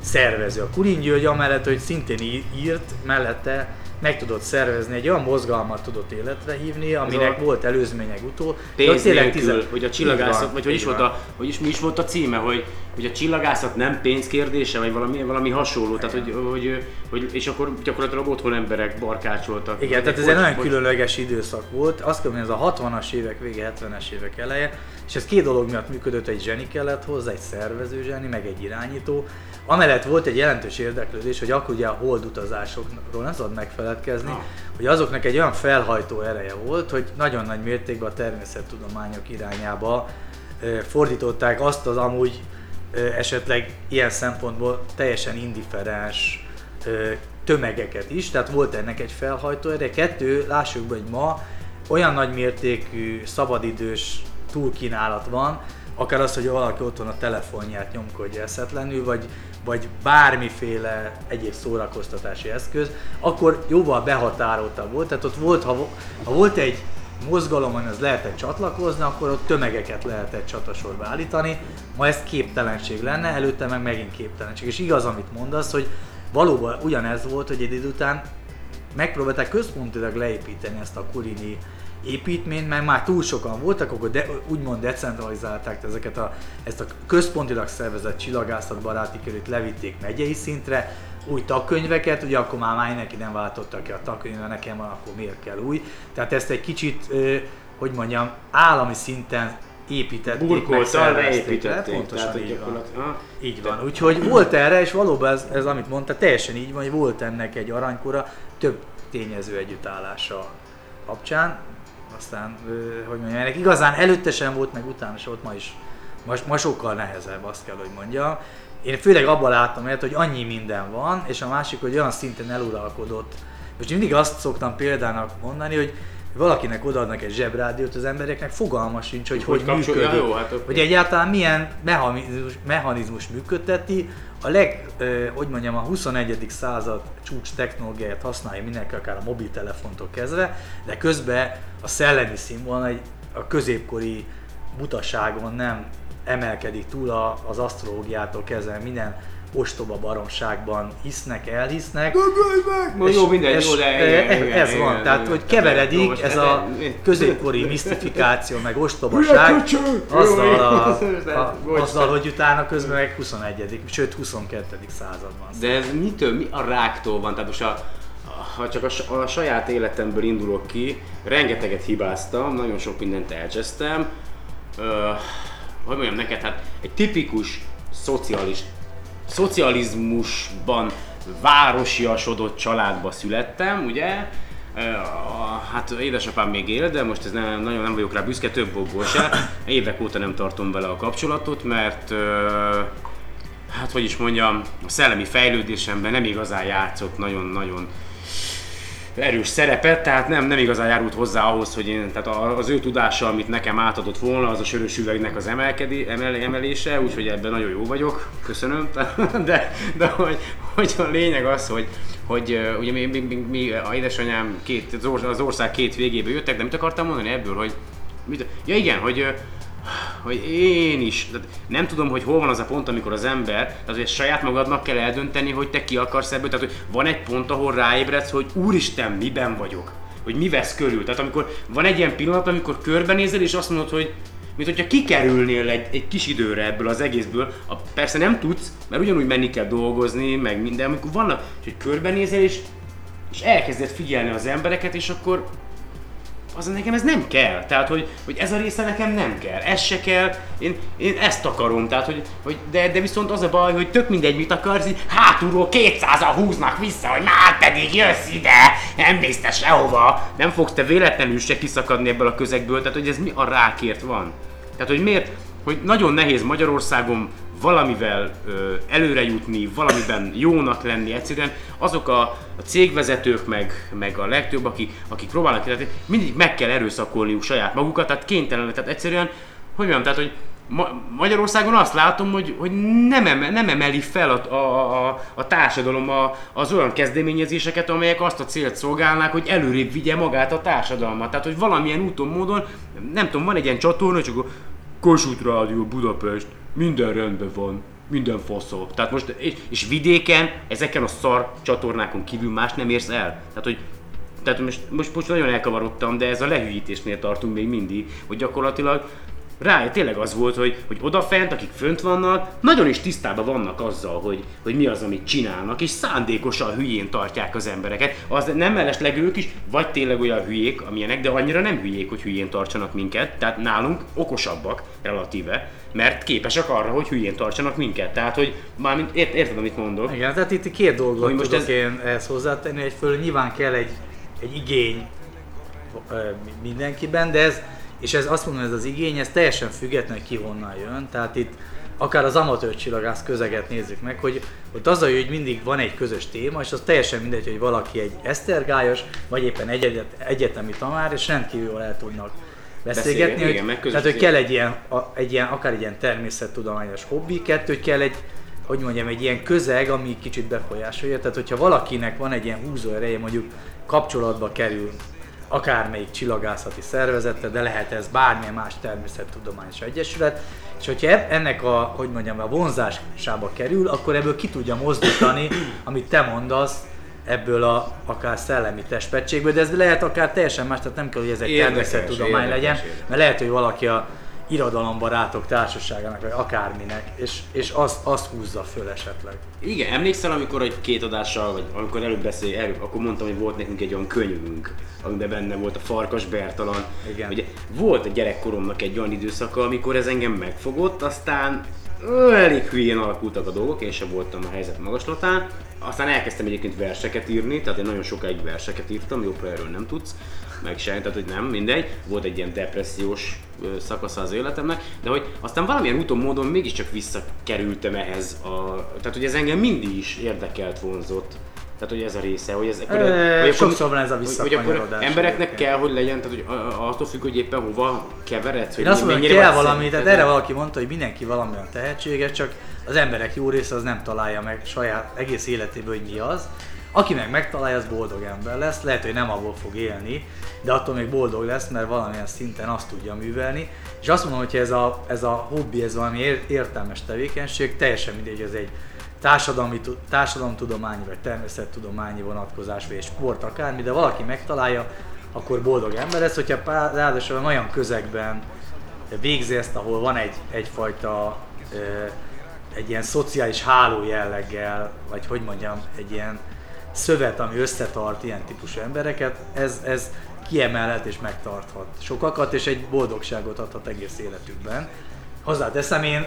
szervező. A Kulin György amellett, hogy szintén írt, mellette meg tudott szervezni, egy olyan mozgalmat tudott életre hívni, aminek a- volt előzmények utól. Tényleg nélkül, tizen- hogy a csillagászat, van, vagy hogy is, volt a, hogy is mi is volt a címe, hogy, hogy a csillagászat nem pénz kérdése, vagy valami, valami hasonló, tehát hogy, hogy, hogy, és akkor gyakorlatilag otthon emberek barkácsoltak. Igen, tehát ez egy nagyon különleges időszak volt. Azt kell mondani, ez a 60-as évek vége, 70-es évek eleje, és ez két dolog miatt működött, egy zseni kellett hozzá, egy szervező zseni, meg egy irányító. Amellett volt egy jelentős érdeklődés, hogy akkor ugye a hold utazásokról nem szabad megfeledkezni, Ah. hogy azoknak egy olyan felhajtó ereje volt, hogy nagyon nagy mértékben a természettudományok irányába fordították azt az amúgy esetleg ilyen szempontból teljesen indiferens tömegeket is, tehát volt ennek egy felhajtó ereje. Kettő, lássuk be, hogy ma olyan nagy mértékű szabadidős túlkínálat van, akár az, hogy valaki otthon a telefonját nyomkodja eszetlenül, vagy, vagy bármiféle egyéb szórakoztatási eszköz, akkor jóval behatároltabb volt. Tehát ott volt, ha, ha volt egy mozgalom, amihez lehetett csatlakozni, akkor ott tömegeket lehetett csatasorba állítani. Ma ez képtelenség lenne, előtte meg megint képtelenség. És igaz, amit mondasz, hogy valóban ugyanez volt, hogy egy idő után megpróbálták központilag leépíteni ezt a kulini építményt, mert már túl sokan voltak, akkor de, úgymond decentralizálták ezeket a, ezt a központilag szervezett csillagászatbaráti körét, levitték megyei szintre, új tagkönyveket, ugye akkor már, már mindenki nem váltotta ki a tagkönyvre, nekem van, akkor miért kell új. Tehát ezt egy kicsit, hogy mondjam, állami szinten építették, meg Burkoltal leépítették, pontosan tehát így van. Így van, úgyhogy volt erre, és valóban ez, ez amit mondta, teljesen így van, hogy volt ennek egy aranykora, több tényező együttállása kapcsán. Aztán, hogy mondjam, ennek igazán előtte sem volt, meg utána sem volt, ma is. Ma, ma sokkal nehezebb, azt kell, hogy mondjam. Én főleg abban látom el, hogy annyi minden van, és a másik, hogy olyan szinten eluralkodott. Most én mindig azt szoktam példának mondani, hogy valakinek odaadnak egy zsebrádiót, az embereknek fogalma sincs, hogy hogy, Hogy működik. jó, hát hogy egyáltalán milyen mechanizmus, mechanizmus működteti, a leg, ö, hogy mondjam, a 21. század csúcs technológiáját használja mindenki, akár a mobiltelefontól kezdve, de közben a szellemi színvonal egy, a középkori butaságon nem emelkedik túl a, az asztrológiától kezdve minden ostoba baromságban hisznek, elhisznek. Most jó, mindegy, és jó, de igen, igen, ez van, igen, tehát igen. hogy keveredik ez a középkori misztifikáció, meg ostobaság, azzal, a, [laughs] a, azzal, hogy utána közben meg 21. sőt 22. században. De ez mitől, mi a ráktól van? Tehát most a, ha csak a, a saját életemből indulok ki, rengeteget hibáztam, nagyon sok mindent elcsesztem. Hogy mondjam neked, hát egy tipikus szocialist, szocializmusban városiasodott családba születtem, ugye? Hát édesapám még él, de most ez nem, nagyon nem vagyok rá büszke, több okból se. Évek óta nem tartom vele a kapcsolatot, mert hát hogy is mondjam, a szellemi fejlődésemben nem igazán játszott nagyon-nagyon erős szerepet, tehát nem, nem igazán járult hozzá ahhoz, hogy én, tehát az ő tudása, amit nekem átadott volna, az a sörös üvegnek az emelkedi, emel, emelése, úgyhogy ebben nagyon jó vagyok, köszönöm, [laughs] de, de hogy, hogy a lényeg az, hogy, hogy ugye mi, mi, mi, mi a édesanyám két, az or- az ország két végébe jöttek, de mit akartam mondani ebből, hogy mit, ja igen, hogy hogy én is, tehát nem tudom, hogy hol van az a pont, amikor az ember, tehát ezt saját magadnak kell eldönteni, hogy te ki akarsz ebből, tehát hogy van egy pont, ahol ráébredsz, hogy úristen, miben vagyok, hogy mi vesz körül. Tehát amikor van egy ilyen pillanat, amikor körbenézel, és azt mondod, hogy mint hogyha kikerülnél egy, egy kis időre ebből az egészből, a, persze nem tudsz, mert ugyanúgy menni kell dolgozni, meg minden, amikor vannak, és hogy körbenézel, és, és elkezded figyelni az embereket, és akkor az nekem ez nem kell. Tehát, hogy, hogy ez a része nekem nem kell. Ez se kell, én, én ezt akarom. Tehát, hogy, hogy de, de viszont az a baj, hogy tök mindegy, mit akarsz, így hátulról 200 húznak vissza, hogy már pedig jössz ide, nem mész te sehova. Nem fogsz te véletlenül se kiszakadni ebből a közegből, tehát hogy ez mi a rákért van. Tehát, hogy miért, hogy nagyon nehéz Magyarországon valamivel ö, előre jutni, valamiben jónak lenni, egyszerűen azok a, a cégvezetők, meg, meg a legtöbb, akik, akik próbálnak, tehát mindig meg kell erőszakolniuk saját magukat, tehát kénytelenek, tehát egyszerűen, hogy mondjam, tehát, hogy Ma- Magyarországon azt látom, hogy, hogy nem, eme, nem emeli fel a, a, a, a társadalom a, az olyan kezdeményezéseket, amelyek azt a célt szolgálnák, hogy előrébb vigye magát a társadalmat. Tehát, hogy valamilyen úton, módon, nem tudom, van egy ilyen csatorna, csak a Kossuth Rádió Budapest, minden rendben van, minden faszol. Tehát most, és, és vidéken, ezeken a szar csatornákon kívül más nem érsz el. Tehát, hogy tehát most, most, most nagyon elkavarodtam, de ez a lehűítésnél tartunk még mindig, hogy gyakorlatilag rá tényleg az volt, hogy, hogy odafent, akik fönt vannak, nagyon is tisztában vannak azzal, hogy, hogy mi az, amit csinálnak, és szándékosan hülyén tartják az embereket. Az nem mellesleg ők is, vagy tényleg olyan hülyék, amilyenek, de annyira nem hülyék, hogy hülyén tartsanak minket, tehát nálunk okosabbak relatíve, mert képesek arra, hogy hülyén tartsanak minket. Tehát, hogy mármint ért, érted, amit mondok. Igen, tehát itt két dolgot Hogy most tudok ez- én ehhez hozzátenni. Egyfelől nyilván kell egy, egy igény mindenkiben, de ez, és ez azt mondom, ez az igény, ez teljesen független, hogy ki honnan jön. Tehát itt akár az amatőr csillagász közeget nézzük meg, hogy ott az a hogy mindig van egy közös téma, és az teljesen mindegy, hogy valaki egy esztergályos, vagy éppen egy egyet, egyetemi tanár, és rendkívül jól el tudnak beszélgetni, Beszélgetni, hogy, igen, meg tehát hogy kell egy ilyen, a, egy ilyen, akár egy ilyen természettudományos hobbi, kettő, hogy kell egy, hogy mondjam, egy ilyen közeg, ami kicsit befolyásolja. Tehát, hogyha valakinek van egy ilyen húzó ereje, mondjuk kapcsolatba kerül akármelyik csillagászati szervezettel, de lehet ez bármilyen más természettudományos egyesület, és hogyha eb- ennek a, hogy mondjam, a vonzásába kerül, akkor ebből ki tudja mozdítani, amit te mondasz, ebből a akár szellemi testpegységből, de ez lehet akár teljesen más, tehát nem kell, hogy ez egy természettudomány legyen, érdekes. mert lehet, hogy valaki a irodalombarátok társaságának, vagy akárminek, és, és azt, azt húzza föl esetleg. Igen, emlékszel, amikor egy két adással, vagy amikor előbb beszél, előbb, akkor mondtam, hogy volt nekünk egy olyan könyvünk, amiben benne volt a Farkas Bertalan. Igen. Ugye volt a gyerekkoromnak egy olyan időszaka, amikor ez engem megfogott, aztán elég hülyén alakultak a dolgok, én sem voltam a helyzet magaslatán. Aztán elkezdtem egyébként verseket írni, tehát én nagyon sokáig verseket írtam, jobbra erről nem tudsz, meg se, tehát hogy nem, mindegy. Volt egy ilyen depressziós ö, szakasza az életemnek, de hogy aztán valamilyen úton, módon mégiscsak visszakerültem ehhez a... Tehát hogy ez engem mindig is érdekelt, vonzott. Tehát, hogy ez a része, hogy ez... Ö, hogy sokszor van ez a hogy, akkor embereknek egyébként. kell, hogy legyen, tehát hogy attól függ, hogy éppen hova keveredsz, hogy Én azt mondom, hogy kell valami, tehát erre valaki mondta, hogy mindenki valamivel tehetséges, csak az emberek jó része az nem találja meg saját egész életében, hogy mi az. Aki meg megtalálja, az boldog ember lesz, lehet, hogy nem abból fog élni, de attól még boldog lesz, mert valamilyen szinten azt tudja művelni. És azt mondom, hogy ez a, ez a hobbi, ez valami ér- értelmes tevékenység, teljesen mindegy, ez egy társadalmi, tu- társadalomtudományi vagy természettudományi vonatkozás, vagy egy sport akármi, de valaki megtalálja, akkor boldog ember lesz, hogyha pá- ráadásul olyan közegben végzi ezt, ahol van egy, egyfajta ö, egy ilyen szociális háló jelleggel, vagy hogy mondjam, egy ilyen szövet, ami összetart ilyen típusú embereket, ez, ez kiemelhet és megtarthat sokakat, és egy boldogságot adhat egész életükben. Hozzáteszem, én,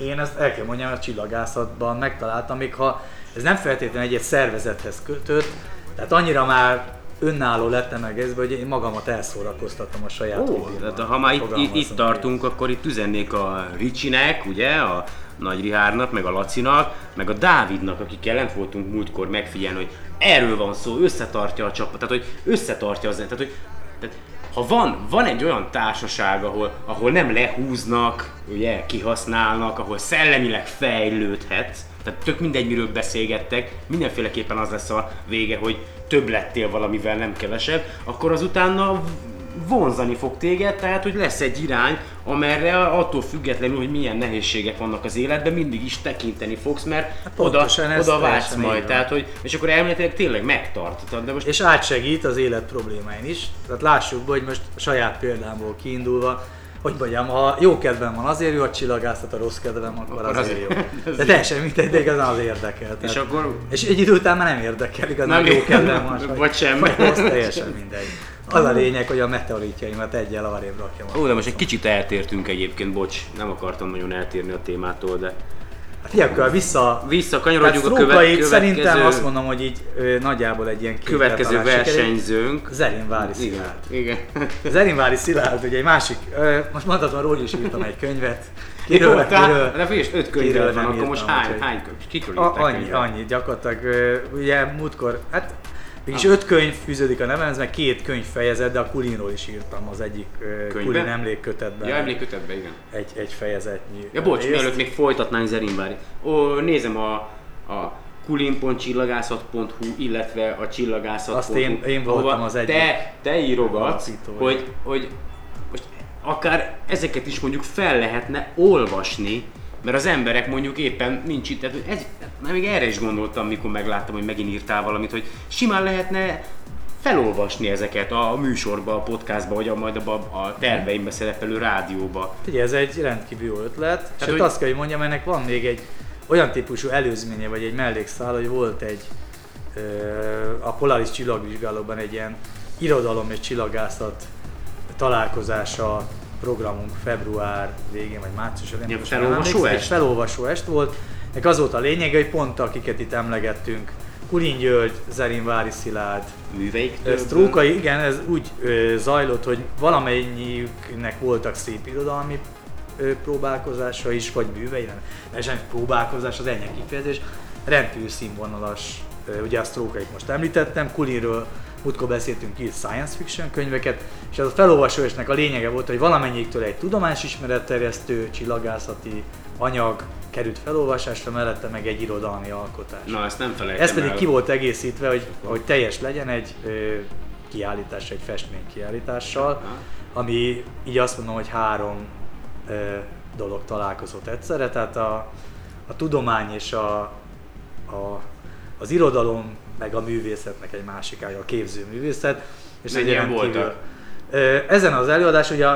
én ezt el kell mondjam, a csillagászatban megtaláltam, még ha ez nem feltétlenül egy, egy szervezethez kötött, tehát annyira már önálló lettem egészben, hogy én magamat elszórakoztatom a saját Ó, tehát ha már itt, itt, tartunk, akkor itt üzennék a Ricsinek, ugye, a Nagy Rihárnak, meg a Lacinak, meg a Dávidnak, akik lent voltunk múltkor megfigyelni, hogy erről van szó, összetartja a csapat, tehát hogy összetartja az, tehát hogy tehát, ha van, van egy olyan társaság, ahol, ahol nem lehúznak, ugye, kihasználnak, ahol szellemileg fejlődhetsz, tehát tök mindegy, miről beszélgettek, mindenféleképpen az lesz a vége, hogy több lettél valamivel, nem kevesebb, akkor az utána vonzani fog téged, tehát hogy lesz egy irány, amerre attól függetlenül, hogy milyen nehézségek vannak az életben, mindig is tekinteni fogsz, mert oda, Hát ez oda vágysz majd, tehát hogy, és akkor elméletileg tényleg megtart. De most És átsegít az élet problémáin is. Tehát lássuk be, hogy most a saját példámból kiindulva, hogy mondjam, ha jó kedvem van azért jó a csillagászat, a rossz kedvem akkor, Akkor azért, azért- jó. De teljesen mindegy, de igazán az érdekel. És Tehát- akkor- és egy idő után már nem érdekel, igazán Nem jó kedvem van. [laughs] vagy- vagy sem. Vagy rossz, teljesen mindegy. Az a lényeg, hogy a meteoritjaimat egyel arrébb rakjam. Ó, de most egy kicsit eltértünk egyébként, bocs, nem akartam nagyon eltérni a témától, de Hát Figyelj, akkor vissza... visszakanyarodjunk a Tehát köve- Strókait következő, szerintem azt mondom, hogy így ö, nagyjából egy ilyen következő versenyzőnk. Zerinvári Igen, Szilárd. igen. Zerinvári Szilárd, ugye egy másik, ö, most mondhatom, róla is írtam egy könyvet. Kiről, tehát, kiről, de figyelj, öt nem van, akkor most hány, hány könyv? Kikről a, annyi, könyvet? annyi, gyakorlatilag ö, ugye múltkor, hát mégis öt könyv fűződik a nevemhez, meg két könyv fejezet, de a Kulinról is írtam az egyik ö, Könyvben? Kulin emlékkötetben. Ja, emlékkötetben, igen. egy, egy fejezetnyi. Ja, bocs, részt. mielőtt még folytatnánk Zerinvári. Ó, nézem a, a kulin.csillagászat.hu, illetve a csillagászat.hu. Azt én- én voltam az egyik Te, te írogatsz, hogy, hogy most akár ezeket is mondjuk fel lehetne olvasni, mert az emberek mondjuk éppen nincs itt, tehát ez, már még erre is gondoltam, mikor megláttam, hogy megint írtál valamit, hogy simán lehetne felolvasni ezeket a műsorba, a podcastba, vagy a, majd abba a terveimbe szerepelő rádióba. Ugye ez egy rendkívül jó ötlet, és hogy- hát azt kell, hogy mondjam, ennek van még egy olyan típusú előzménye, vagy egy mellékszál, hogy volt egy ö, a Polaris csillagvizsgálóban egy ilyen irodalom és csillagászat találkozása programunk február végén, vagy nem Ilyen pontosan felolvasó egy est? felolvasó est volt. Nek az volt a lényege, hogy pont akiket itt emlegettünk, Kulin György, Zerinvári Szilárd, Műveik igen, ez úgy ö, zajlott, hogy valamennyiüknek voltak szép irodalmi ö, próbálkozása is, vagy művei, nem, sem próbálkozás, az ennyi kifejezés, rendkívül színvonalas, ö, ugye a Trókait most említettem, Kulinről múltkor beszéltünk írt science fiction könyveket, és ez a felolvasóesnek a lényege volt, hogy valamennyiktől egy tudományismeretterjesztő, csillagászati anyag került felolvasásra, mellette meg egy irodalmi alkotás. Na, ezt nem felejtem Ez pedig el. ki volt egészítve, hogy, hogy teljes legyen egy ö, kiállítás, egy festmény kiállítással, ami így azt mondom, hogy három ö, dolog találkozott egyszerre, tehát a, a tudomány és a, a, az irodalom, meg a művészetnek egy másik ága, a képzőművészet. És egy voltak? Ö, Ezen az előadás, ugye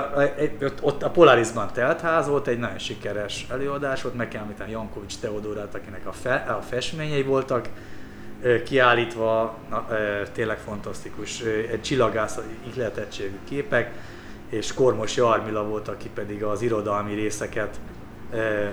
ott- a Polarisban teltház volt, egy nagyon sikeres előadás volt, meg kell említeni Jankovics Teodorát, akinek a, fe, a festményei voltak kiállítva, na, tényleg fantasztikus, egy csillagász ihletettségű képek, és Kormos Jarmila volt, aki pedig az irodalmi részeket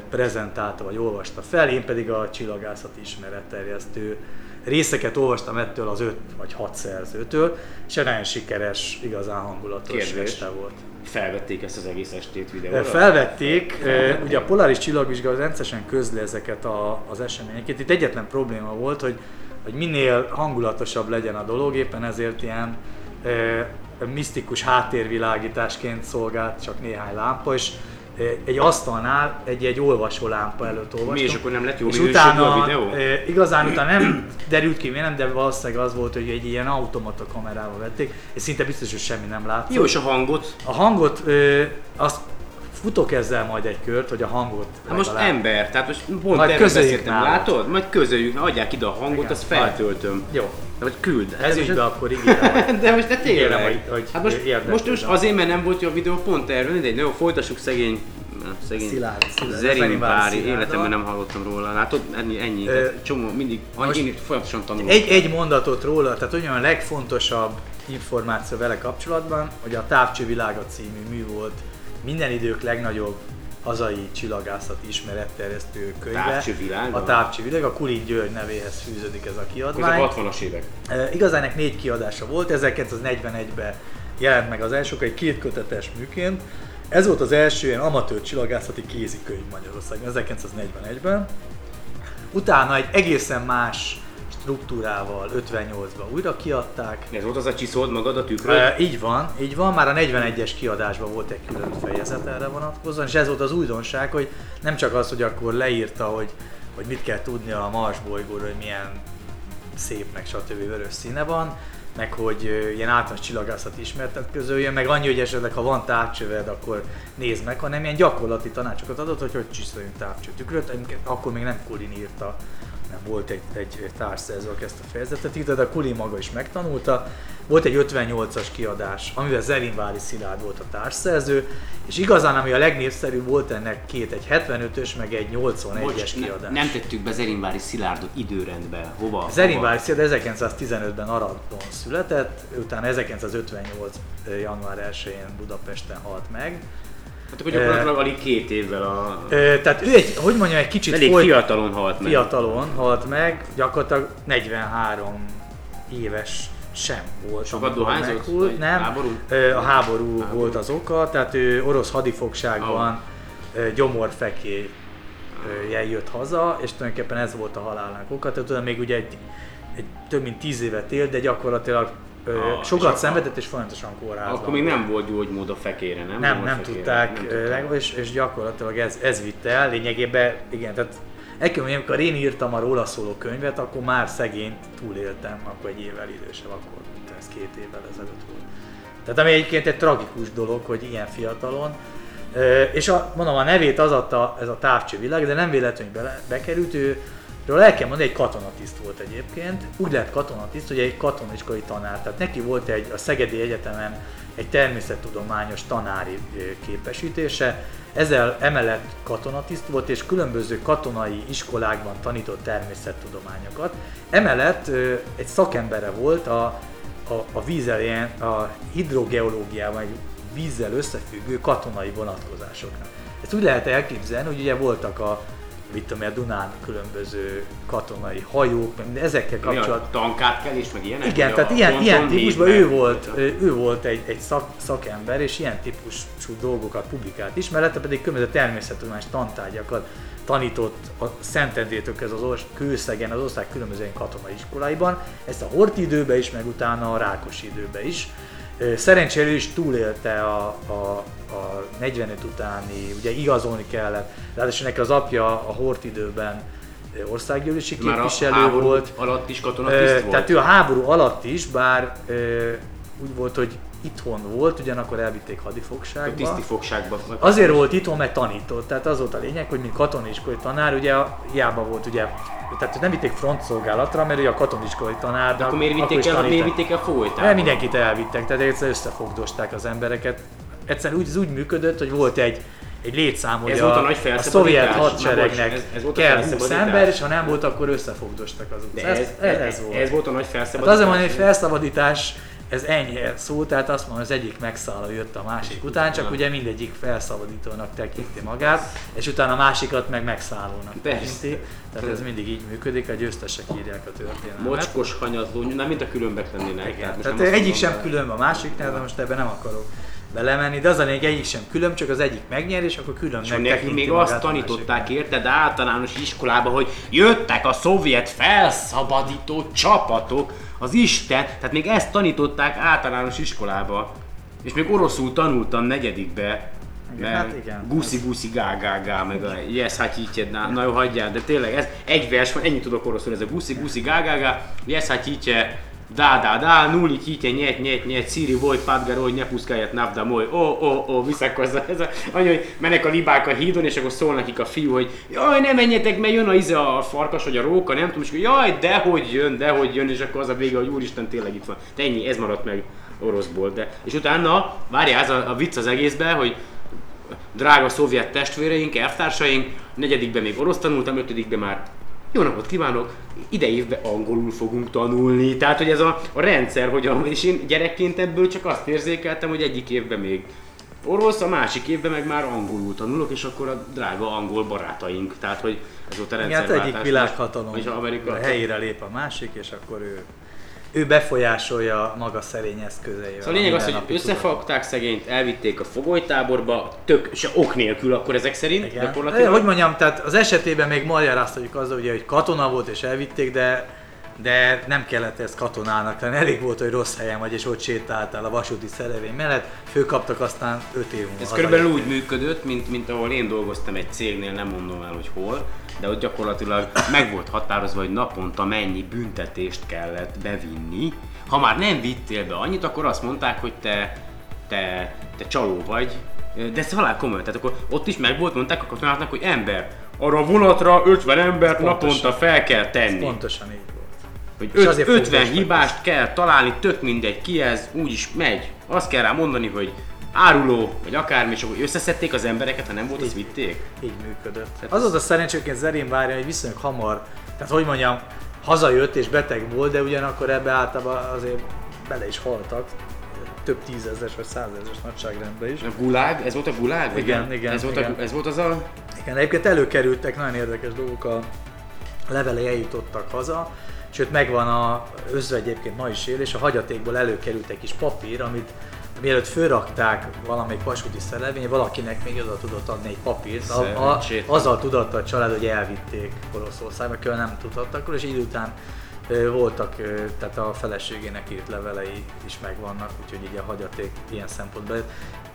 prezentálta, vagy olvasta fel, én pedig a csillagászat ismeretterjesztő részeket olvastam ettől az öt vagy hat szerzőtől, és egy nagyon sikeres, igazán hangulatos Kérdés. este volt. Felvették ezt az egész estét videóra? Felvették, ö, ugye a Polaris csillagvizsgáló rendszeresen közli ezeket a, az eseményeket. Itt egyetlen probléma volt, hogy hogy minél hangulatosabb legyen a dolog, éppen ezért ilyen e, misztikus háttérvilágításként szolgált csak néhány lámpa, és egy asztalnál egy, egy olvasó lámpa előtt olvastam. Mi, és akkor nem lett jó és utána, a videó? E, igazán utána nem derült ki nem, de valószínűleg az volt, hogy egy ilyen automata kamerával vették, és szinte biztos, hogy semmi nem látszott. Jó, és a hangot? A hangot, ö, azt futok ezzel majd egy kört, hogy a hangot Hát most legalább- ember, tehát most pont Majd erről beszéltem, nálad. látod? Majd közöljük, adják ide a hangot, Igen, azt feltöltöm. Jó, De vagy küld. ez De ügybe most- akkor ígérem, [laughs] De most de Ígérem, tényleg. hogy- hogy hát most, most, most azért, mert nem volt jó a videó, pont erről, mindegy, jó, folytassuk szegény, szegény Szilárd, Szilárd, Vári, Szilárddal. életemben nem hallottam róla, látod? Ennyi, ennyi, Ö, csomó, mindig, most én folyamatosan tanulok. Egy, egy mondatot róla, tehát olyan a legfontosabb információ vele kapcsolatban, hogy a Távcsővilága című mű volt minden idők legnagyobb hazai csillagászati ismeretterjesztő könyve. Távcsővilága? A Távcsővilág, a Kulin György nevéhez fűződik ez a kiadvány. a 60-as évek. E, igazán ennek négy kiadása volt, 1941-ben jelent meg az első, egy kétkötetes műként. Ez volt az első ilyen amatőr csillagászati kézikönyv Magyarországon 1941-ben. Utána egy egészen más struktúrával 58-ban újra kiadták. Ez volt az a csiszold magad a tükröd? E, így van, így van, már a 41-es kiadásban volt egy külön fejezet erre vonatkozóan, és ez volt az újdonság, hogy nem csak az, hogy akkor leírta, hogy, hogy mit kell tudni a Mars bolygóról, hogy milyen szép, meg stb. vörös színe van, meg hogy ilyen általános csillagászat ismertet közöljön, meg annyi, hogy esetleg ha van távcsöved, akkor nézd meg, hanem ilyen gyakorlati tanácsokat adott, hogy hogy csiszoljon távcsőtükröt, amiket akkor még nem Kulin írta, nem volt egy, egy társszerző, aki ezt a fejezetet írta, de a Kulin maga is megtanulta. Volt egy 58-as kiadás, amivel Zerinvári Szilárd volt a társszerző, és igazán ami a legnépszerűbb volt ennek két, egy 75-ös, meg egy 81-es Bocs, ne, kiadás. nem tettük be Zerinvári Szilárdot időrendbe. Hova? Zerinvári Szilárd 1915-ben Aradon született, utána 1958. január 1-én Budapesten halt meg. Hát akkor gyakorlatilag alig két évvel a... Ö, Tehát ő egy, hogy mondjam, egy kicsit Elég folyt- fiatalon halt meg. fiatalon halt meg, gyakorlatilag 43 éves sem volt. Sokat dohányzott? meghult. Nem, háború? Ö, a háború, Háború. volt az oka, tehát ő orosz hadifogságban oh. gyomorfeké jel jött haza, és tulajdonképpen ez volt a halálnak oka. Tehát utána még ugye egy, egy több mint tíz évet élt, de gyakorlatilag ö, Ah, és sokat akkor- szenvedett és folyamatosan kórházban. Akkor még nem volt gyógymód a fekére, nem? Nem, Volt nem fekére, tudták, nem nem tudták. És, és gyakorlatilag ez, ez vitte el, lényegében, igen, tehát mondjam, amikor én írtam a róla szóló könyvet, akkor már szegényt túléltem, akkor egy évvel idősebb, akkor mint ez két évvel ezelőtt volt. Tehát ami egyébként egy tragikus dolog, hogy ilyen fiatalon. És a, mondom, a nevét az adta ez a távcsővilág, de nem véletlenül bele, bekerült, ő Ről el kell mondani, egy katonatiszt volt egyébként. Úgy lett katonatiszt, hogy egy katoniskai tanár. Tehát neki volt egy a Szegedi Egyetemen egy természettudományos tanári képesítése. Ezzel emellett katonatiszt volt, és különböző katonai iskolákban tanított természettudományokat. Emellett egy szakembere volt a, a, a vízzel, ilyen, a hidrogeológiában, egy vízzel összefüggő katonai vonatkozásoknak. Ezt úgy lehet elképzelni, hogy ugye voltak a mit tudom, a Dunán különböző katonai hajók, meg ezekkel Mi a kapcsolatban. tankátkelés, meg ilyenek? Igen, tehát ilyen, ilyen típusban ő volt, ő volt egy, egy szak, szakember, és ilyen típusú dolgokat publikált is, mellette pedig különböző természettudományos tantárgyakat tanított a Szentendrétől ez az kőszegen, az ország különböző katonai iskoláiban, ezt a Hort időben is, meg utána a Rákosi időben is. Szerencsére is túlélte a, a, a 45 utáni, ugye igazolni kellett, ráadásul neki az apja a Hort időben országgyűlési képviselő volt. alatt is katonatiszt volt? Tehát ő a háború alatt is, bár úgy volt, hogy itthon volt, ugyanakkor elvitték a hadifogságba. tiszti fogságban. vagy- Azért volt itthon, mert tanított. Tehát az volt a lényeg, hogy mint katoniskolai tanár, ugye a- hiába volt ugye, tehát nem vitték frontszolgálatra, mert ugye a katoniskolai tanár. De akkor miért vitték el, miért vitték el folytába? Nem mindenkit elvittek, tehát egyszer összefogdosták az embereket. Egyszerűen úgy, ez úgy működött, hogy volt egy egy létszám, hogy Ez a, volt a nagy a szovjet Na, hadseregnek ez- ez volt a kell 20 felszabadítás? ember, és ha nem volt, akkor összefogdostak az utcán. ez, Ez, ez, ez volt. ez volt a nagy Hát felszabadítás. azért mondom, hogy felszabadítás, ez enyhe szó, tehát azt mondom, az egyik megszálló jött a másik után, csak ugye mindegyik felszabadítónak tekinti magát, és utána a másikat meg megszállónak tekinti. Tehát ez mindig így működik, a győztesek írják a történelmet. Mocskos, hanyatló, nem mint a különbek lennének. Igen, tehát nem azt egyik sem különb a másiknál, de most ebben nem akarok belemenni, de az a lényeg, egyik sem külön, csak az egyik megnyer, és akkor külön És nekünk még azt tanították, érted, általános iskolában, hogy jöttek a szovjet felszabadító csapatok, az Isten, tehát még ezt tanították általános iskolába. És még oroszul tanultam negyedikbe. Igen, mert hát igen. Guszi guszi gá gá gá, meg a yes hát így na jó hagyjál, de tényleg ez egy vers van, ennyit tudok oroszul, ez a guszi guszi gá gá gá, yes hát így da da da, nuli hitje, nyet nyet nyet, szíri volt, padgaroj, ne puszkáját, navda moly, ó ó ó, visszakozza, ez a, anya, hogy mennek a libák a hídon, és akkor szól nekik a fiú, hogy jaj, ne menjetek, mert jön a, ize a farkas, vagy a róka, nem tudom, és akkor jaj, dehogy jön, dehogy jön, és akkor az a vége, hogy úristen, tényleg itt van. De ennyi, ez maradt meg oroszból, de. És utána, várjál, ez a, a vicc az egészben, hogy drága szovjet testvéreink, elvtársaink, negyedikben még orosz tanultam, ötödikben már jó napot kívánok, ide évben angolul fogunk tanulni. Tehát, hogy ez a, a rendszer, hogy a, és én gyerekként ebből csak azt érzékeltem, hogy egyik évben még orosz, a másik évben meg már angolul tanulok, és akkor a drága angol barátaink. Tehát, hogy ez volt a Igen, hát rendszerváltás. egyik világhatalom És Amerika. helyére lép a másik, és akkor ő, ő befolyásolja maga szerény eszközeivel. Szóval a lényeg az, hogy összefogták szegényt, elvitték a fogolytáborba, tök, se ok nélkül akkor ezek szerint, Igen. gyakorlatilag. Hogy mondjam, tehát az esetében még magyaráztatjuk azzal, ugye, hogy katona volt és elvitték, de de nem kellett ez katonának lenni, elég volt, hogy rossz helyen vagy, és ott sétáltál a vasúti szerelvény mellett, főkaptak aztán 5 év múlva. Ez körülbelül úgy működött, mint, mint ahol én dolgoztam egy cégnél, nem mondom el, hogy hol, de ott gyakorlatilag meg volt határozva, hogy naponta mennyi büntetést kellett bevinni. Ha már nem vittél be annyit, akkor azt mondták, hogy te, te, te csaló vagy. De ez halál komoly, tehát akkor ott is meg volt, mondták a katonáknak, hogy ember, arra a vonatra 50 embert Pontosan. naponta fel kell Ez tenni. pontosan így volt. Hogy És öt, azért 50 foglalkoztak. hibást kell találni, tök mindegy ki ez, úgyis megy. Azt kell rá mondani, hogy áruló, vagy akármi, és akkor összeszedték az embereket, ha nem volt, azt vitték. Így működött. Az az a szerencséként Zerén várja, hogy viszonylag hamar, tehát hogy mondjam, hazajött és beteg volt, de ugyanakkor ebbe általában azért bele is haltak. Több tízezres vagy százezres nagyságrendben is. A gulág, ez volt a gulág? vagy Igen, nem? igen, Ez volt, igen. A, ez volt az a... Igen, egyébként előkerültek nagyon érdekes dolgok, a levelei eljutottak haza, sőt megvan a özve egyébként ma is él, és a hagyatékból előkerült egy kis papír, amit mielőtt fölrakták valamelyik vasúti szerelvény, valakinek még oda tudott adni egy papírt, a, a, azzal tudatta a család, hogy elvitték Oroszországba, külön nem tudhattak, és idő után voltak, tehát a feleségének írt levelei is megvannak, úgyhogy így a hagyaték ilyen szempontból.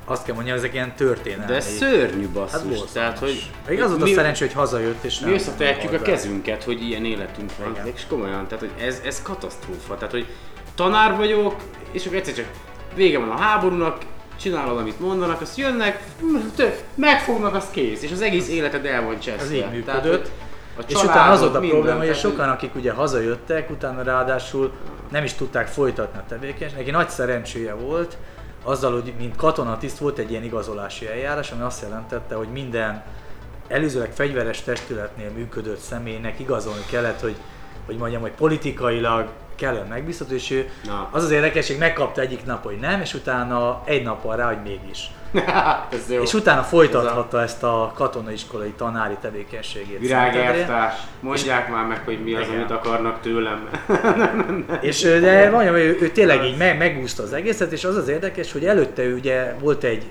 Azt kell mondjam, ezek ilyen történelmi. De ez szörnyű basszus. Hát tehát, hogy Még az volt a szerencsé, hogy hazajött, és nem mi összetehetjük a kezünket, hogy ilyen életünk van. És komolyan, tehát hogy ez, ez katasztrófa. Tehát, hogy tanár vagyok, és akkor egyszer csak vége van a háborúnak, csinálod, amit mondanak, azt jönnek, megfognak, az kész, és az egész életed el van cseszve. Ez így Tehát, működött. a És utána az volt a probléma, hogy tehát, sokan, akik ugye hazajöttek, utána ráadásul nem is tudták folytatni a tevékenységet. Neki nagy szerencséje volt, azzal, hogy mint katonatiszt volt egy ilyen igazolási eljárás, ami azt jelentette, hogy minden előzőleg fegyveres testületnél működő személynek igazolni kellett, hogy, hogy mondjam, hogy politikailag kellően megbízható, és ő Na. az az érdekesség, megkapta egyik nap, hogy nem, és utána egy nappal rá, hogy mégis. [laughs] ez jó. És utána folytathatta ezt a katonaiskolai tanári tevékenységét. Virágelvtárs, mondják már meg, hogy mi az, Igen. amit akarnak tőlem. [laughs] És de mondjam, ő, ő tényleg így meg, megúszta az egészet, és az az érdekes, hogy előtte ő ugye volt egy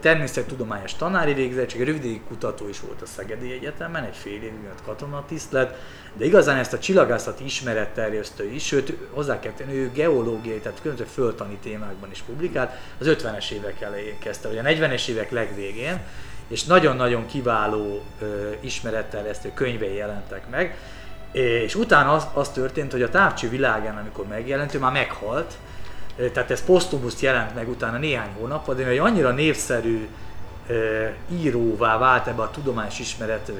természettudományos tanári végzettség, rövid kutató is volt a Szegedi Egyetemen, egy fél évig katonatiszt lett, de igazán ezt a csillagászati ismeretterjesztő is, sőt hozzá kell tenni, ő geológiai, tehát különböző föltani témákban is publikált, az 50-es évek elején kezdte, vagy a 40-es évek legvégén, és nagyon-nagyon kiváló ö, ismeretterjesztő könyvei jelentek meg, és utána az, az történt, hogy a távcső világán, amikor megjelent, ő már meghalt, tehát ez posztumuszt jelent meg utána néhány hónap, de egy annyira népszerű íróvá vált ebbe a tudományos ismeret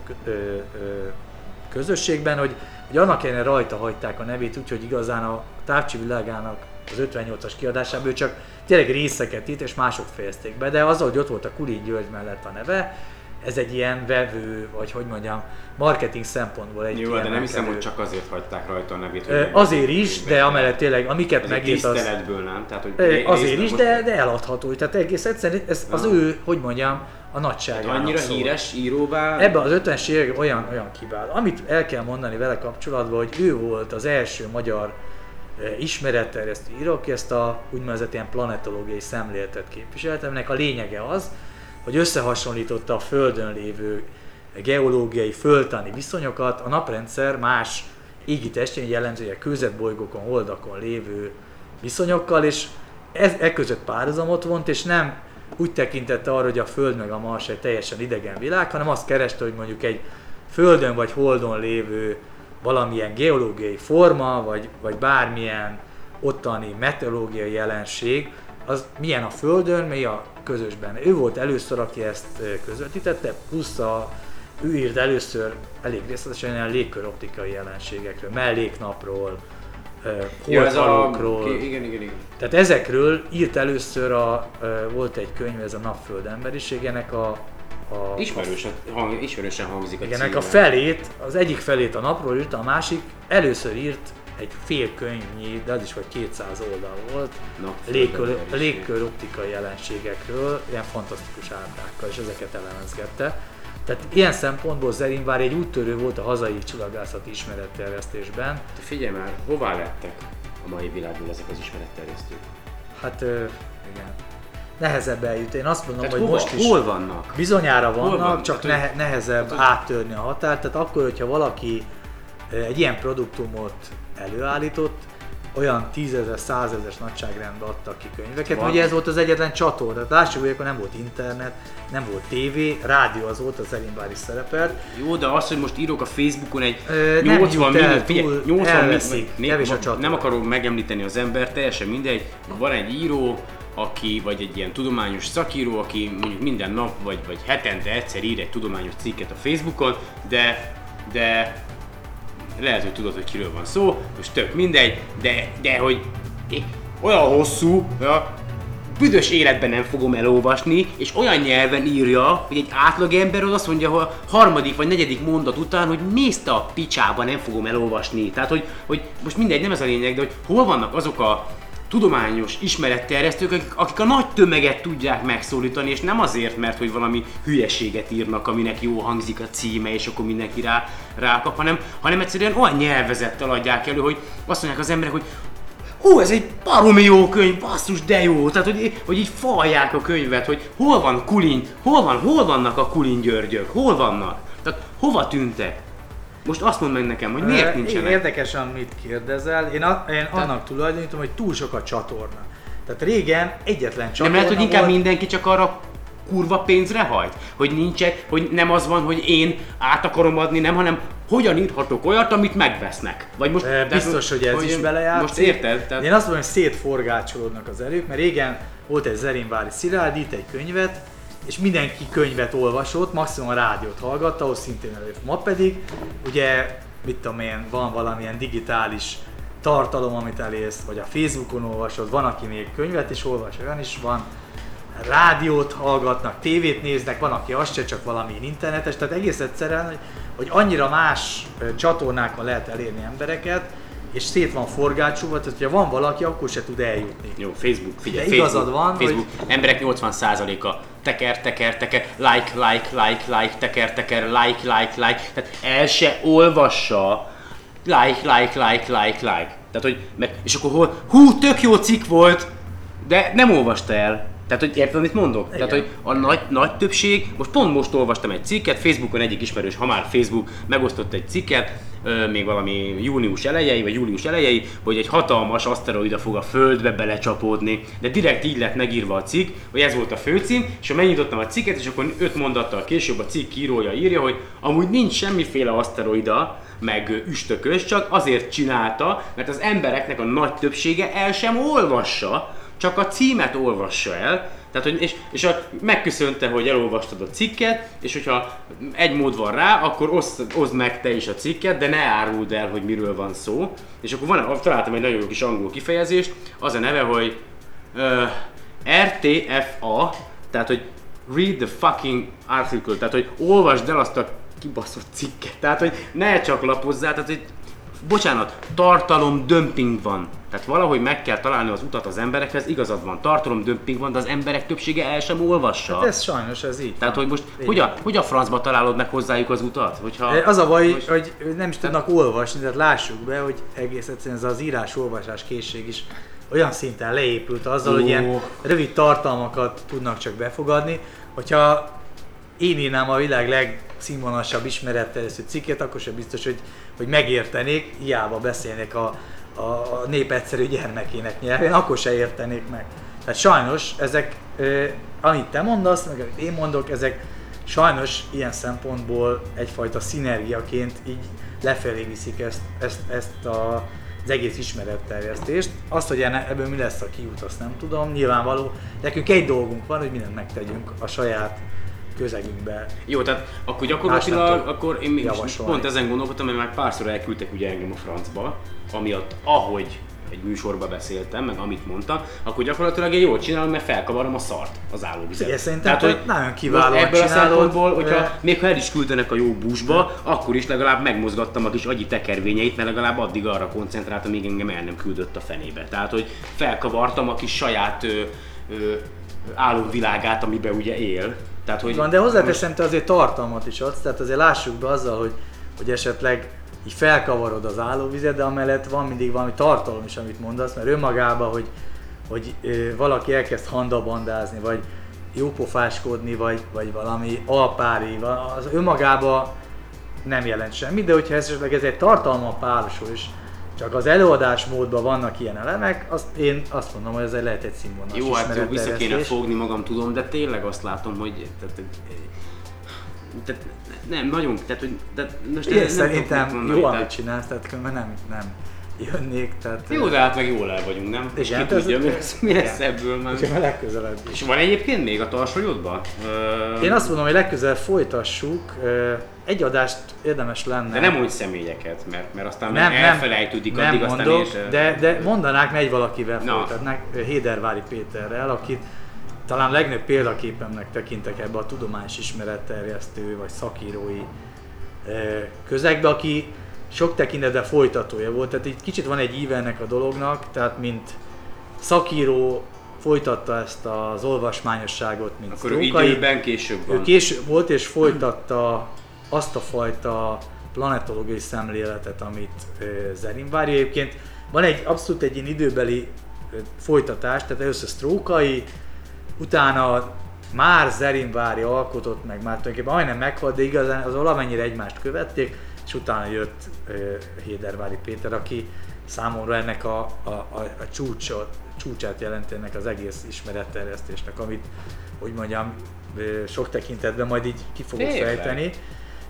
közösségben, hogy, hogy annak ellenére rajta hagyták a nevét, úgyhogy igazán a távcső világának az 58-as kiadásában csak tényleg részeket írt, és mások fejezték be, de azzal, hogy ott volt a Kulin György mellett a neve, ez egy ilyen vevő, vagy hogy mondjam, marketing szempontból egy Jó, de nem hiszem, kiemelkedő- hogy csak azért hagyták rajta a nevét. Hogy Azért is, de amellett tényleg, amiket megírt az... tiszteletből, nem? Tehát, hogy Azért részben is, de, de eladható. Tehát egész egyszerűen ez az ő, hogy mondjam, a nagyságának Annyira szól. híres íróvá... Ebben az 50-es években olyan, olyan kiváló. Amit el kell mondani vele kapcsolatban, hogy ő volt az első magyar ismeretterjesztő író, aki ezt a úgynevezett ilyen planetológiai szemléletet képviselte, aminek a lényege az, hogy összehasonlította a Földön lévő geológiai, földtani viszonyokat a naprendszer más égi testén, jellemzően kőzetbolygókon, holdakon lévő viszonyokkal, és ez, e között párhuzamot vont, és nem úgy tekintette arra, hogy a Föld meg a Mars egy teljesen idegen világ, hanem azt kereste, hogy mondjuk egy Földön vagy Holdon lévő valamilyen geológiai forma, vagy, vagy bármilyen ottani meteorológiai jelenség, az milyen a Földön, mi a közösben. Ő volt először, aki ezt közvetítette, plusz a, ő írt először elég részletesen ilyen légköroptikai jelenségekről, melléknapról, Ja, ez a... holdhalókról. Igen, igen, igen. Tehát ezekről írt először a, volt egy könyv, ez a Napföld emberiségének a, a Ismerősen, hang, ismerősen hangzik a igen, a felét, az egyik felét a napról írta, a másik először írt egy fél könyvnyi, de az is vagy 200 oldal volt, Napföld légkör, optikai jelenségekről, ilyen fantasztikus ábrákkal, és ezeket elemezgette. Tehát ilyen szempontból Zerinvár egy úttörő volt a hazai csillagászati ismeretterjesztésben. Te Figyelj már, hová lettek a mai világból ezek az ismeretterjesztők? Hát ö, igen, nehezebb eljutni. Én azt mondom, Tehát hogy hova, most is hol vannak? bizonyára Hol vannak, van? csak Tehát, nehe, nehezebb hogy- áttörni a határt. Tehát akkor, hogyha valaki egy ilyen produktumot előállított, olyan tízezer, százezer nagyságrendben adtak ki könyveket, Van. ugye ez volt az egyetlen csatorna. Lássuk, hogy akkor nem volt internet, nem volt tévé, rádió az volt, az Elinbár is szerepelt. Jó, de az, hogy most írok a Facebookon egy Ö, nem 80 jut el, millió, figyelj, túl 80 elveszik, millió, nem, nem akarom megemlíteni az ember, teljesen mindegy, van egy író, aki, vagy egy ilyen tudományos szakíró, aki mondjuk minden nap, vagy, vagy hetente egyszer ír egy tudományos cikket a Facebookon, de, de lehet, hogy tudod, hogy kiről van szó, most tök mindegy, de, de hogy olyan hosszú, ja, büdös életben nem fogom elolvasni, és olyan nyelven írja, hogy egy átlagember az azt mondja, hogy a harmadik vagy negyedik mondat után, hogy mész te a picsába, nem fogom elolvasni. Tehát, hogy, hogy most mindegy, nem ez a lényeg, de hogy hol vannak azok a tudományos ismeretterjesztők, akik, akik a nagy tömeget tudják megszólítani, és nem azért, mert hogy valami hülyeséget írnak, aminek jó hangzik a címe, és akkor mindenki rá, rákap, hanem, hanem egyszerűen olyan nyelvezettel adják elő, hogy azt mondják az emberek, hogy Ó, ez egy baromi jó könyv, basszus, de jó! Tehát, hogy, hogy így falják a könyvet, hogy hol van Kulin, hol van, hol vannak a Kulin Györgyök, hol vannak? Tehát hova tűntek? Most azt mondd meg nekem, hogy miért nincsenek? Érdekes, amit kérdezel. Én, a, én annak tulajdonítom, hogy túl sok a csatorna. Tehát régen egyetlen csatorna Nem lehet, hogy inkább volt, mindenki csak arra kurva pénzre hajt? Hogy nincsen, hogy nem az van, hogy én át akarom adni, nem, hanem hogyan írhatok olyat, amit megvesznek. Vagy most, Biztos, hogy ez is belejátszik. Most érted? Tehát, Én azt mondom, hogy szétforgácsolódnak az erők, mert régen volt egy Zerinvári Szilárd, írt egy könyvet, és mindenki könyvet olvasott, maximum a rádiót hallgatta, ahhoz szintén előtt. Ma pedig, ugye, mit tudom én, van valamilyen digitális tartalom, amit elérsz, vagy a Facebookon olvasod, van, aki még könyvet is olvas, olyan is van, rádiót hallgatnak, tévét néznek, van, aki azt se, csak valami internetes, tehát egész egyszerűen, hogy, hogy annyira más csatornákon lehet elérni embereket, és szét van forgácsolva, tehát hogyha van valaki, akkor se tud eljutni. Jó, Facebook, figyelj, De Facebook, igazad van, Facebook, emberek 80%-a teker, teker, teker, like, like, like, like, teker, teker, like, like, like, tehát el se olvassa, like, like, like, like, like. Tehát, hogy, meg, és akkor hol, hú, tök jó cikk volt, de nem olvasta el. Tehát, hogy érted, amit mondok? Tehát, hogy a nagy, nagy többség, most pont most olvastam egy cikket, Facebookon egyik ismerős, ha már Facebook megosztott egy cikket, ö, még valami június elejei, vagy július elejei, hogy egy hatalmas aszteroida fog a Földbe belecsapódni. De direkt így lett megírva a cikk, hogy ez volt a főcím, és ha megnyitottam a cikket, és akkor öt mondattal később a cikk írója írja, hogy amúgy nincs semmiféle aszteroida, meg üstökös, csak azért csinálta, mert az embereknek a nagy többsége el sem olvassa, csak a címet olvassa el, tehát, hogy, és, és a, megköszönte, hogy elolvastad a cikket, és hogyha egy mód van rá, akkor oszd, oszd meg te is a cikket, de ne áruld el, hogy miről van szó. És akkor van, találtam egy nagyon jó kis angol kifejezést, az a neve, hogy uh, RTFA, tehát, hogy read the fucking article, tehát, hogy olvasd el azt a kibaszott cikket, tehát, hogy ne csak lapozzál, tehát, hogy bocsánat, tartalom dömping van. Tehát valahogy meg kell találni az utat az emberekhez, igazad van, tartalom dömping van, de az emberek többsége el sem olvassa. Hát ez sajnos, ez így Tehát, hogy most Így hogy a, hogy a francba találod meg hozzájuk az utat? Hogyha, Az a baj, most- hogy nem is tudnak olvasni, tehát lássuk be, hogy egész egyszerűen ez az írás-olvasás készség is olyan szinten leépült azzal, hogy ilyen rövid tartalmakat tudnak csak befogadni, hogyha én írnám a világ legszínvonalasabb ismeretterjesztő cikkét, akkor sem biztos, hogy, hogy megértenék, hiába beszélnék a, a, nép egyszerű gyermekének nyelvén, akkor se értenék meg. Tehát sajnos ezek, amit te mondasz, meg amit én mondok, ezek sajnos ilyen szempontból egyfajta szinergiaként így lefelé viszik ezt, ezt, ezt a, az egész ismeretterjesztést. Azt, hogy ebből mi lesz a kiút, azt nem tudom. Nyilvánvaló, nekünk egy dolgunk van, hogy mindent megtegyünk a saját közegünkbe. Jó, tehát akkor gyakorlatilag, akkor én még javasolni. pont ezen gondolkodtam, mert már párszor elküldtek ugye engem a francba, amiatt ahogy egy műsorba beszéltem, meg amit mondtam, akkor gyakorlatilag én jól csinálom, mert felkavarom a szart az állóvizet. Igen, szerintem te nagyon kiválóan ebből a szempontból, hogyha de- még ha el is küldenek a jó buszba, akkor is legalább megmozgattam a kis agyi tekervényeit, mert legalább addig arra koncentráltam, míg engem el nem küldött a fenébe. Tehát, hogy felkavartam a kis saját ö, ö, álomvilágát, amiben ugye él. Tehát, hogy Van, de hozzáteszem, te azért tartalmat is adsz, tehát azért lássuk be azzal, hogy, hogy esetleg így felkavarod az állóvizet, de amellett van mindig valami tartalom is, amit mondasz, mert önmagában, hogy, hogy valaki elkezd handabandázni, vagy jópofáskodni, vagy, vagy valami alpári, az önmagában nem jelent semmit, de hogyha ez esetleg ez egy tartalma párosul, és csak az előadás módban vannak ilyen elemek, azt én azt mondom, hogy ez egy lehet egy színvonalas Jó, hát jó, vissza kéne fogni magam, tudom, de tényleg azt látom, hogy tehát, tehát nem, nagyon, tehát, hogy de most Én nem szerintem mondani, jó, tehát- amit csinálsz, tehát különben nem, nem jönnék, tehát... Jó, de hát meg jól el vagyunk, nem? És ki ez- tudja, mi lesz, mi lesz igen. ebből már. Úgyhogy a legközelebb is. És van egyébként még a tarsolyodban? Ö, Én azt mondom, hogy legközelebb folytassuk, egy adást érdemes lenne. De nem mondj személyeket, mert, mert aztán nem, nem, elfelejtődik, nem addig aztán mondok, én se- de, de mondanák, megy valakivel Na. folytatnák, Hédervári Péterrel, akit talán legnagyobb példaképemnek tekintek ebbe a tudományos ismeretterjesztő vagy szakírói közegbe, aki sok tekintetben folytatója volt, tehát így kicsit van egy íve ennek a dolognak, tehát mint szakíró folytatta ezt az olvasmányosságot, mint Akkor ő Sztrókai. időben később Ő van. később volt és folytatta azt a fajta planetológiai szemléletet, amit Zerin várja. Egyébként van egy abszolút egy ilyen időbeli folytatás, tehát először Sztrókai, utána már Zerinvári alkotott meg, már tulajdonképpen majdnem meghalt, de igazán az valamennyire egymást követték, és utána jött Hédervári Péter, aki számomra ennek a, a, a, a csúcsot, csúcsát jelenti ennek az egész ismeretterjesztésnek, amit, hogy mondjam, sok tekintetben majd így ki fogok Tényleg? fejteni.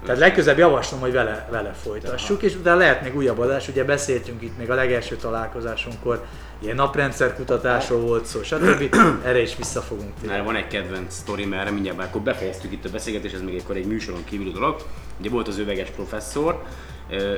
Tehát legközelebb javaslom, hogy vele, vele folytassuk, és utána lehet még újabb adás, ugye beszéltünk itt még a legelső találkozásunkkor, ilyen naprendszerkutatásról volt szó, stb. Erre is vissza fogunk térni. Van egy kedvenc sztorim, erre mindjárt akkor befejeztük itt a beszélgetést, ez még akkor egy műsoron kívüli dolog. Ugye volt az üveges professzor,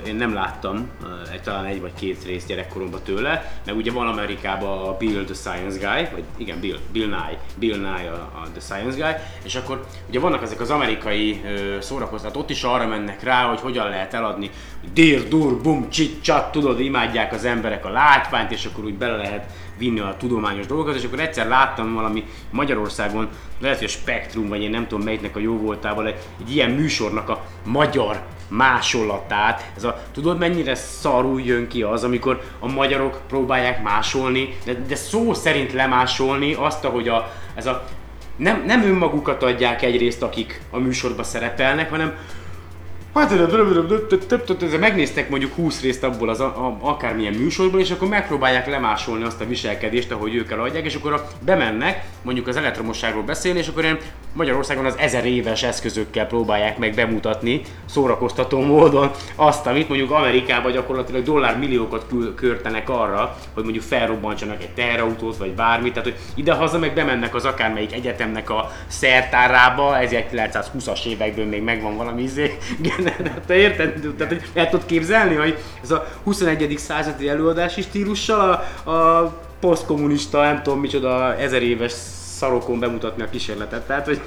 én nem láttam egy, talán egy vagy két rész gyerekkoromban tőle, meg ugye van Amerikában a Bill the Science Guy, vagy igen, Bill, Bill Nye, Bill Nye a, a The Science Guy, és akkor ugye vannak ezek az amerikai ö, szórakoztató, ott is arra mennek rá, hogy hogyan lehet eladni, dir, dur, bum, csit, csat, tudod, imádják az emberek a látványt, és akkor úgy bele lehet vinni a tudományos dolgokat, és akkor egyszer láttam valami Magyarországon, lehet, hogy a Spektrum, vagy én nem tudom melyiknek a jó voltával, egy, egy ilyen műsornak a magyar másolatát. Ez a, tudod mennyire szarul jön ki az, amikor a magyarok próbálják másolni, de, de szó szerint lemásolni azt, ahogy a, ez a nem, nem önmagukat adják egyrészt, akik a műsorban szerepelnek, hanem Hát, megnéztek mondjuk 20 részt abból az a, a, akármilyen műsorból, és akkor megpróbálják lemásolni azt a viselkedést, ahogy ők eladják, és akkor a, bemennek, mondjuk az elektromosságról beszélni, és akkor ilyen Magyarországon az ezer éves eszközökkel próbálják meg bemutatni szórakoztató [laughs] módon azt, amit mondjuk Amerikában gyakorlatilag dollármilliókat költenek arra, hogy mondjuk felrobbantsanak egy teherautót, vagy bármit, tehát hogy ide-haza meg bemennek az akármelyik egyetemnek a szertárába, 1920-as évekből még megvan valami izé, [laughs] te érted? Tehát, hogy el tudod képzelni, hogy ez a 21. századi előadási stílussal a, a posztkommunista, nem tudom micsoda, ezer éves szarokon bemutatni a kísérletet, tehát hogy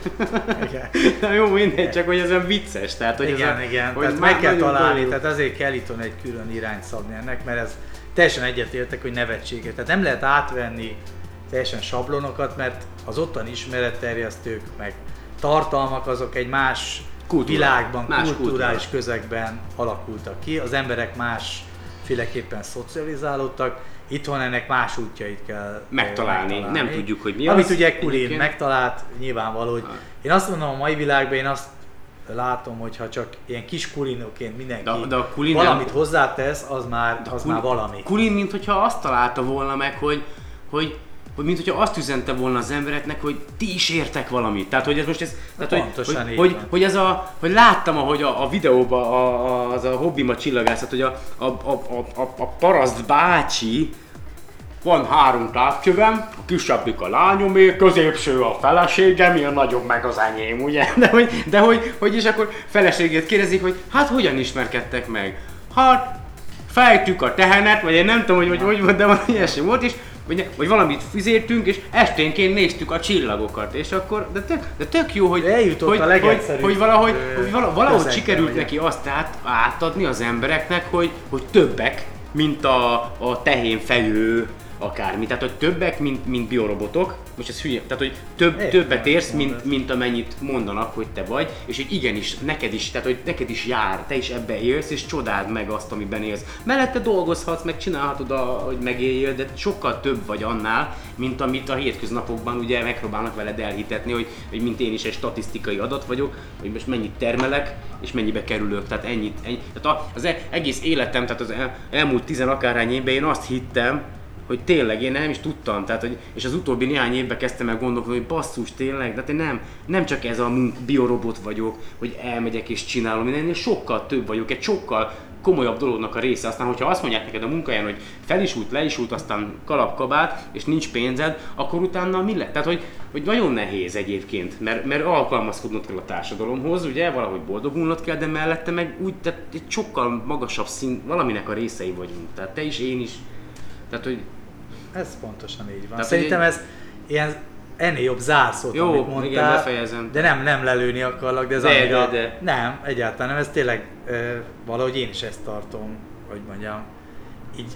Igen. [laughs] nem jó mindegy, csak hogy ez olyan vicces, tehát hogy igen, ez a, igen, hogy tehát meg kell találni, bonyolult. tehát azért kell itt egy külön irányt szabni ennek, mert ez teljesen egyetértek, hogy nevetséges. Tehát nem lehet átvenni teljesen sablonokat, mert az ottan ismeretterjesztők, meg tartalmak azok egy más Kultúra. világban, Más kulturális kultúra. közegben alakultak ki, az emberek másféleképpen szocializálódtak, itthon ennek más útjait kell ö, Megtalálni. Nem tudjuk, hogy mi Amit az. ugye Kulin Egyébként. megtalált, nyilvánvaló, hogy én azt mondom, a mai világban én azt látom, hogy ha csak ilyen kis kulinoként mindenki De- de a Kulin nem- valamit hozzátesz, az már, az Kulin- már valami. Kulin, mint hogyha azt találta volna meg, hogy, hogy hogy mint hogyha azt üzente volna az embereknek, hogy ti is értek valamit. Tehát, hogy ez most ez, tehát, hogy, hogy, hogy, van. hogy, ez a, hogy láttam, ahogy a, a videóban a, a, az a hobbima csillagászat, hogy a, a, a, a, a, a paraszt bácsi, van három távcsövem, a kisebbik a lányomé, középső a feleségem, a nagyobb meg az enyém, ugye? [laughs] De hogy, de hogy, hogy és akkor feleségét kérdezik, hogy hát hogyan ismerkedtek meg? Hát fejtük a tehenet, vagy én nem tudom, hogy hogy, hogy de valami ilyesmi volt, és vagy, vagy valamit fizértünk, és esténként néztük a csillagokat, és akkor, de tök, de tök jó, hogy, Eljutott hogy, a hogy, hogy valahogy, hogy vala, valahogy sikerült ugye. neki azt át, átadni az embereknek, hogy, hogy többek, mint a, a tehén fejő akármi. Tehát, hogy többek, mint, mint biorobotok. Most ez hülye, tehát, hogy több, Értem, többet érsz, mint, mint amennyit mondanak, hogy te vagy, és hogy igenis, neked is, tehát, hogy neked is jár, te is ebbe élsz, és csodáld meg azt, amiben élsz. Mellette dolgozhatsz, meg csinálhatod, a, hogy megéljél, de sokkal több vagy annál, mint amit a hétköznapokban ugye megpróbálnak veled elhitetni, hogy, hogy mint én is egy statisztikai adat vagyok, hogy most mennyit termelek, és mennyibe kerülök, tehát ennyit. ennyi. Tehát az e- egész életem, tehát az el, elmúlt tizen akárhány évben én azt hittem, hogy tényleg én nem is tudtam, tehát, hogy, és az utóbbi néhány évben kezdtem el gondolkodni, hogy basszus, tényleg, de hát én nem, nem csak ez a munk, biorobot vagyok, hogy elmegyek és csinálom, én ennél sokkal több vagyok, egy sokkal komolyabb dolognak a része. Aztán, hogyha azt mondják neked a munkahelyen, hogy fel is út, le is út, aztán kalapkabát, és nincs pénzed, akkor utána mi lett? Tehát, hogy, hogy nagyon nehéz egyébként, mert, mert alkalmazkodnod kell a társadalomhoz, ugye, valahogy boldogulnod kell, de mellette meg úgy, tehát egy sokkal magasabb szint, valaminek a részei vagyunk. Tehát te is, én is. Tehát, hogy Ez pontosan így van. Tehát, Szerintem ez ilyen ennél jobb zárszót, Jó, amit mondtál. igen, befejezem. De nem, nem lelőni akarlak, de ez De, annyira... de, de. Nem, egyáltalán nem, ez tényleg ö, valahogy én is ezt tartom, hogy mondjam, így,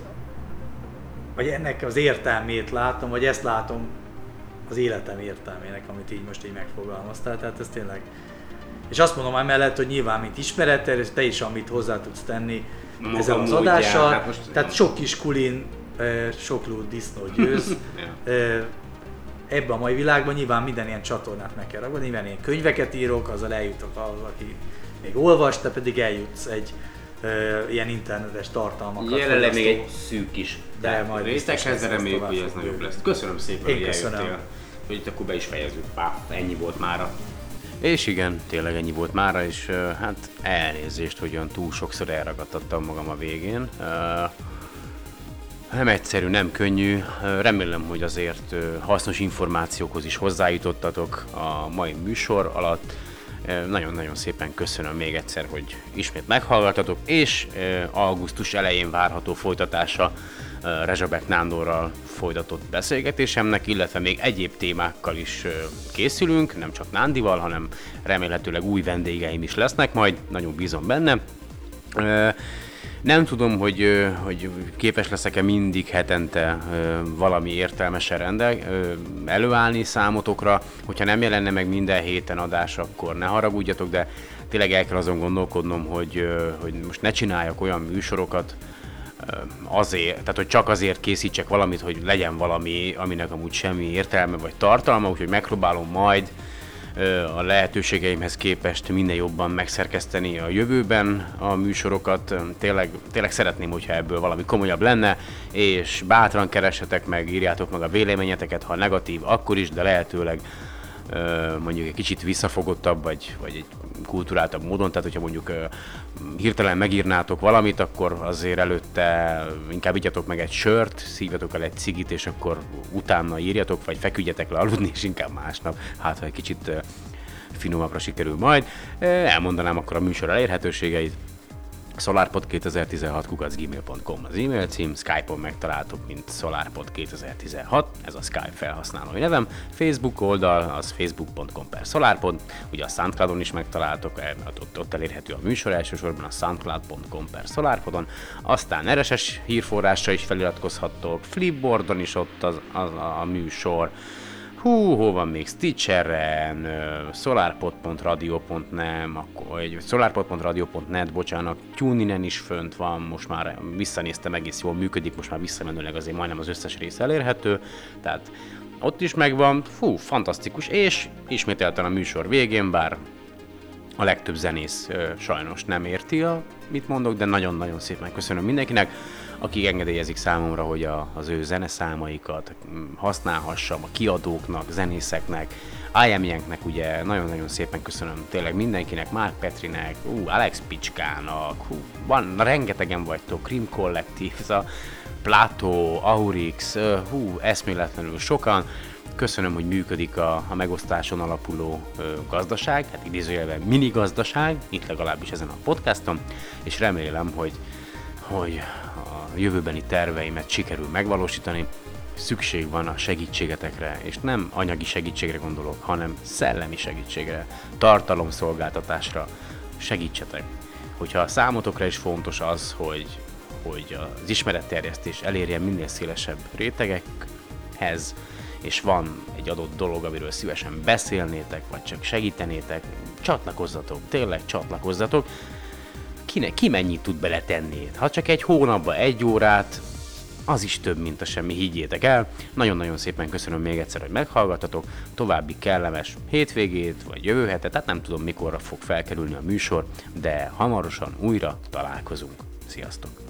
vagy ennek az értelmét látom, vagy ezt látom az életem értelmének, amit így most így megfogalmaztál, tehát ez tényleg... És azt mondom emellett, hogy nyilván, mint ismeretterjesztő, te is, amit hozzá tudsz tenni Maga ezzel az adással, hát most- tehát sok kis kulin, ö, sok lúd disznó győz, [laughs] ebben a mai világban nyilván minden ilyen csatornát meg kell ragadni, nyilván én könyveket írok, azzal eljutok az, aki még olvas, te pedig eljutsz egy ö, ilyen internetes tartalmakat. Jelenleg még egy szűk kis De majd részekhez, de reméljük, hogy ez nagyobb lesz. Köszönöm szépen, Én hogy köszönöm. eljöttél. Hogy itt akkor be is fejezzük. Pá, ennyi volt mára. És igen, tényleg ennyi volt mára, és hát elnézést, hogy olyan túl sokszor elragadtattam magam a végén. Uh, nem egyszerű, nem könnyű. Remélem, hogy azért hasznos információkhoz is hozzájutottatok a mai műsor alatt. Nagyon-nagyon szépen köszönöm még egyszer, hogy ismét meghallgatatok, és augusztus elején várható folytatása Rezsabek Nándorral folytatott beszélgetésemnek, illetve még egyéb témákkal is készülünk, nem csak Nándival, hanem remélhetőleg új vendégeim is lesznek majd, nagyon bízom benne. Nem tudom, hogy, hogy képes leszek-e mindig hetente valami értelmesen rendel, előállni számotokra. Hogyha nem jelenne meg minden héten adás, akkor ne haragudjatok, de tényleg el kell azon gondolkodnom, hogy, hogy most ne csináljak olyan műsorokat, azért, tehát hogy csak azért készítsek valamit, hogy legyen valami, aminek amúgy semmi értelme vagy tartalma, úgyhogy megpróbálom majd a lehetőségeimhez képest minél jobban megszerkeszteni a jövőben a műsorokat. Tényleg, tényleg szeretném, hogyha ebből valami komolyabb lenne, és bátran keressetek meg, írjátok meg a véleményeteket, ha negatív, akkor is, de lehetőleg mondjuk egy kicsit visszafogottabb, vagy, vagy egy kulturáltabb módon, tehát hogyha mondjuk hirtelen megírnátok valamit, akkor azért előtte inkább igyatok meg egy sört, szívjatok el egy cigit, és akkor utána írjatok, vagy feküdjetek le aludni, és inkább másnap, hát ha egy kicsit finomabbra sikerül majd. Elmondanám akkor a műsor elérhetőségeit. Solarpod2016 kukacgmail.com az e-mail cím, Skype-on megtaláltok, mint solarpod2016, ez a Skype felhasználói nevem, Facebook oldal, az facebook.com per solarpod, ugye a Soundcloudon is megtaláltok, eh, ott, ott elérhető a műsor elsősorban a soundcloud.com per solarpodon, aztán RSS hírforrásra is feliratkozhattok, Flipboardon is ott az, az a, a műsor, hú, hol van még? Stitcheren, solarpod.radio.net, vagy solarpod.radio.net, bocsánat, TuneIn-en is fönt van, most már visszanéztem, egész jól működik, most már visszamenőleg azért majdnem az összes rész elérhető, tehát ott is megvan, fú, fantasztikus, és ismételten a műsor végén, bár a legtöbb zenész ö, sajnos nem érti a, mit mondok, de nagyon-nagyon szépen köszönöm mindenkinek akik engedélyezik számomra, hogy a, az ő zeneszámaikat használhassam a kiadóknak, zenészeknek, IMJ-nek ugye nagyon-nagyon szépen köszönöm tényleg mindenkinek, Mark Petrinek, ú, Alex Picskának, hú, van, rengetegen vagytok, Krim Kollektív, a Plato, Aurix, hú, eszméletlenül sokan, köszönöm, hogy működik a, a megosztáson alapuló ö, gazdaság, hát idézőjelben mini gazdaság, itt legalábbis ezen a podcaston, és remélem, hogy, hogy jövőbeni terveimet sikerül megvalósítani, szükség van a segítségetekre, és nem anyagi segítségre gondolok, hanem szellemi segítségre, tartalomszolgáltatásra. Segítsetek! Hogyha a számotokra is fontos az, hogy, hogy az ismeretterjesztés elérjen minél szélesebb rétegekhez, és van egy adott dolog, amiről szívesen beszélnétek, vagy csak segítenétek, csatlakozzatok, tényleg csatlakozzatok, kinek, ki mennyit tud beletenni. Ha csak egy hónapba egy órát, az is több, mint a semmi, higgyétek el. Nagyon-nagyon szépen köszönöm még egyszer, hogy meghallgatatok. További kellemes hétvégét, vagy jövő hetet, tehát nem tudom mikorra fog felkerülni a műsor, de hamarosan újra találkozunk. Sziasztok!